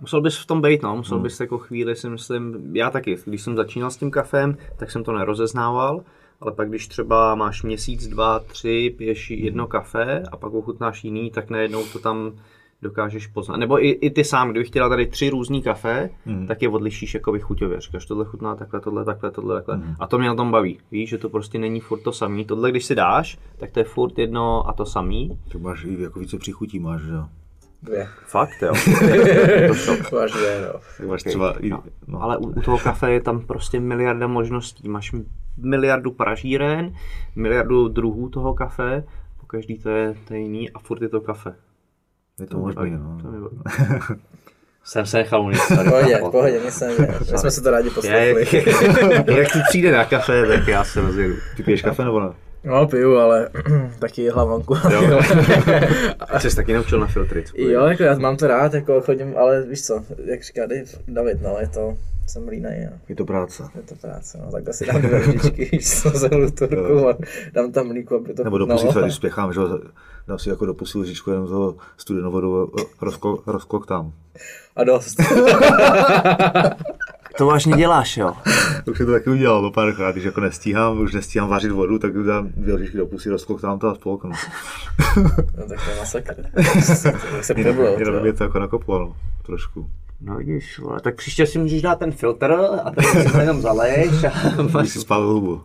Speaker 3: Musel bys v tom být, no, musel
Speaker 5: Hmm.
Speaker 3: bys jako chvíli si myslím, já taky, když jsem začínal s tím kafem, tak jsem to nerozeznával, ale pak když třeba máš měsíc, dva, tři, piješ
Speaker 5: Hmm.
Speaker 3: jedno kafe a pak ochutnáš jiný, tak najednou to tam dokážeš poznat. Nebo i, i ty sám, kdybych chtěla tady tři různý kafe,
Speaker 5: Mhm.
Speaker 3: tak je odlišíš jako chuťově. Říkáš, tohle chutná takhle, tohle, takhle, tohle, takhle.
Speaker 5: Mhm.
Speaker 3: A to mě na tom baví. Víš, že to prostě není furt to samý. Tohle, když si dáš, tak to je furt jedno a to samý.
Speaker 5: Tak máš i jako více přichutí, máš, že jo.
Speaker 4: Dvě.
Speaker 3: Fakt, jo. [laughs]
Speaker 4: Máš dvě, no.
Speaker 5: Máš třeba i,
Speaker 3: No,
Speaker 5: no,
Speaker 3: Ale u, u toho kafe je tam prostě miliarda možností. Máš miliardu pražíren, miliardu druhů toho kafe, po každý to je, to je jiný a furt je to kafe.
Speaker 5: je to
Speaker 3: mě
Speaker 5: možný, no.
Speaker 3: to baví. [laughs] Jsem se nechal sorry.
Speaker 4: Pohodě, pohodě, neděje. My jsme se to rádi poslechli.
Speaker 3: jak, [laughs] jak ti přijde na kafe, tak já se rozjedu.
Speaker 5: Ty piješ kafe nebo ne?
Speaker 4: No, piju, ale [clears throat] taky hlavanku.
Speaker 3: Jo. [laughs] A jsi taky naučil na filtry. co
Speaker 4: Jo, jako já mám to rád, jako chodím, ale víš co, jak říká David, no, je to, jsem línej a
Speaker 5: Je to práce.
Speaker 4: je to práce, no, tak asi dám dvě [laughs] víš co, zahlu tu ruku a dám tam mlíko, aby to
Speaker 5: Nebo do pusy, když spěchám, že dám si jako do pusy lžičku jenom toho studenou vodu, rozklo, rozkloktám.
Speaker 4: A dost. [laughs]
Speaker 3: To vážně děláš, jo? [laughs]
Speaker 5: Už jsem to taky udělal no párkrát, když jako nestíhám, už nestíhám vařit vodu, tak dám dvě lžičky do pusy, rozkloktám to a spolknu.
Speaker 4: No [laughs] tak to je masakr. Tak se nebylo.
Speaker 5: Jenom mě to jako nakoplo, trošku.
Speaker 3: No vidíš, vole, tak příště si můžeš dát ten filtr a ten si to jenom zaleješ a [laughs] máš
Speaker 5: si spálil hubu.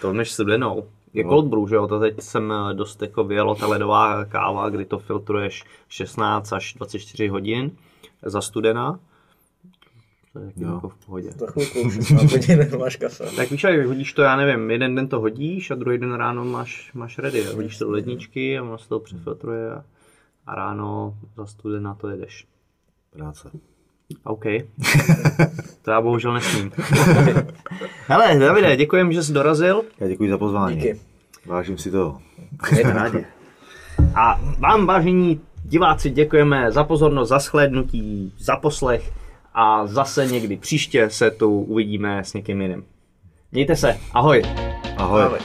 Speaker 3: To než studenou. Je cold brew, že jo, to teď jsem eh, dost jako vyjelo ta ledová káva, kdy to filtruješ 16 až 24 hodin za studena. To je jako v pohodě.
Speaker 4: Za chvilku, [laughs] 16 hodin máš kafe.
Speaker 3: Tak víš, jak hodíš to, já nevím, jeden den to hodíš a druhý den ráno máš, máš ready. Hodíš to do ledničky a ono se to přefiltruje a, a ráno za studena to jedeš.
Speaker 5: Práce.
Speaker 3: OK. [laughs] to já bohužel nesmím. [laughs] Hele, Davide, děkujem, že jsi dorazil.
Speaker 5: Já děkuji za pozvání.
Speaker 4: Díky.
Speaker 5: Vážím si toho.
Speaker 3: Mějte rádi. A vám, vážení diváci, děkujeme za pozornost, za shlédnutí, za poslech a zase někdy příště se tu uvidíme s někým jiným. Mějte se, ahoj.
Speaker 5: Ahoj.
Speaker 4: Ahoj.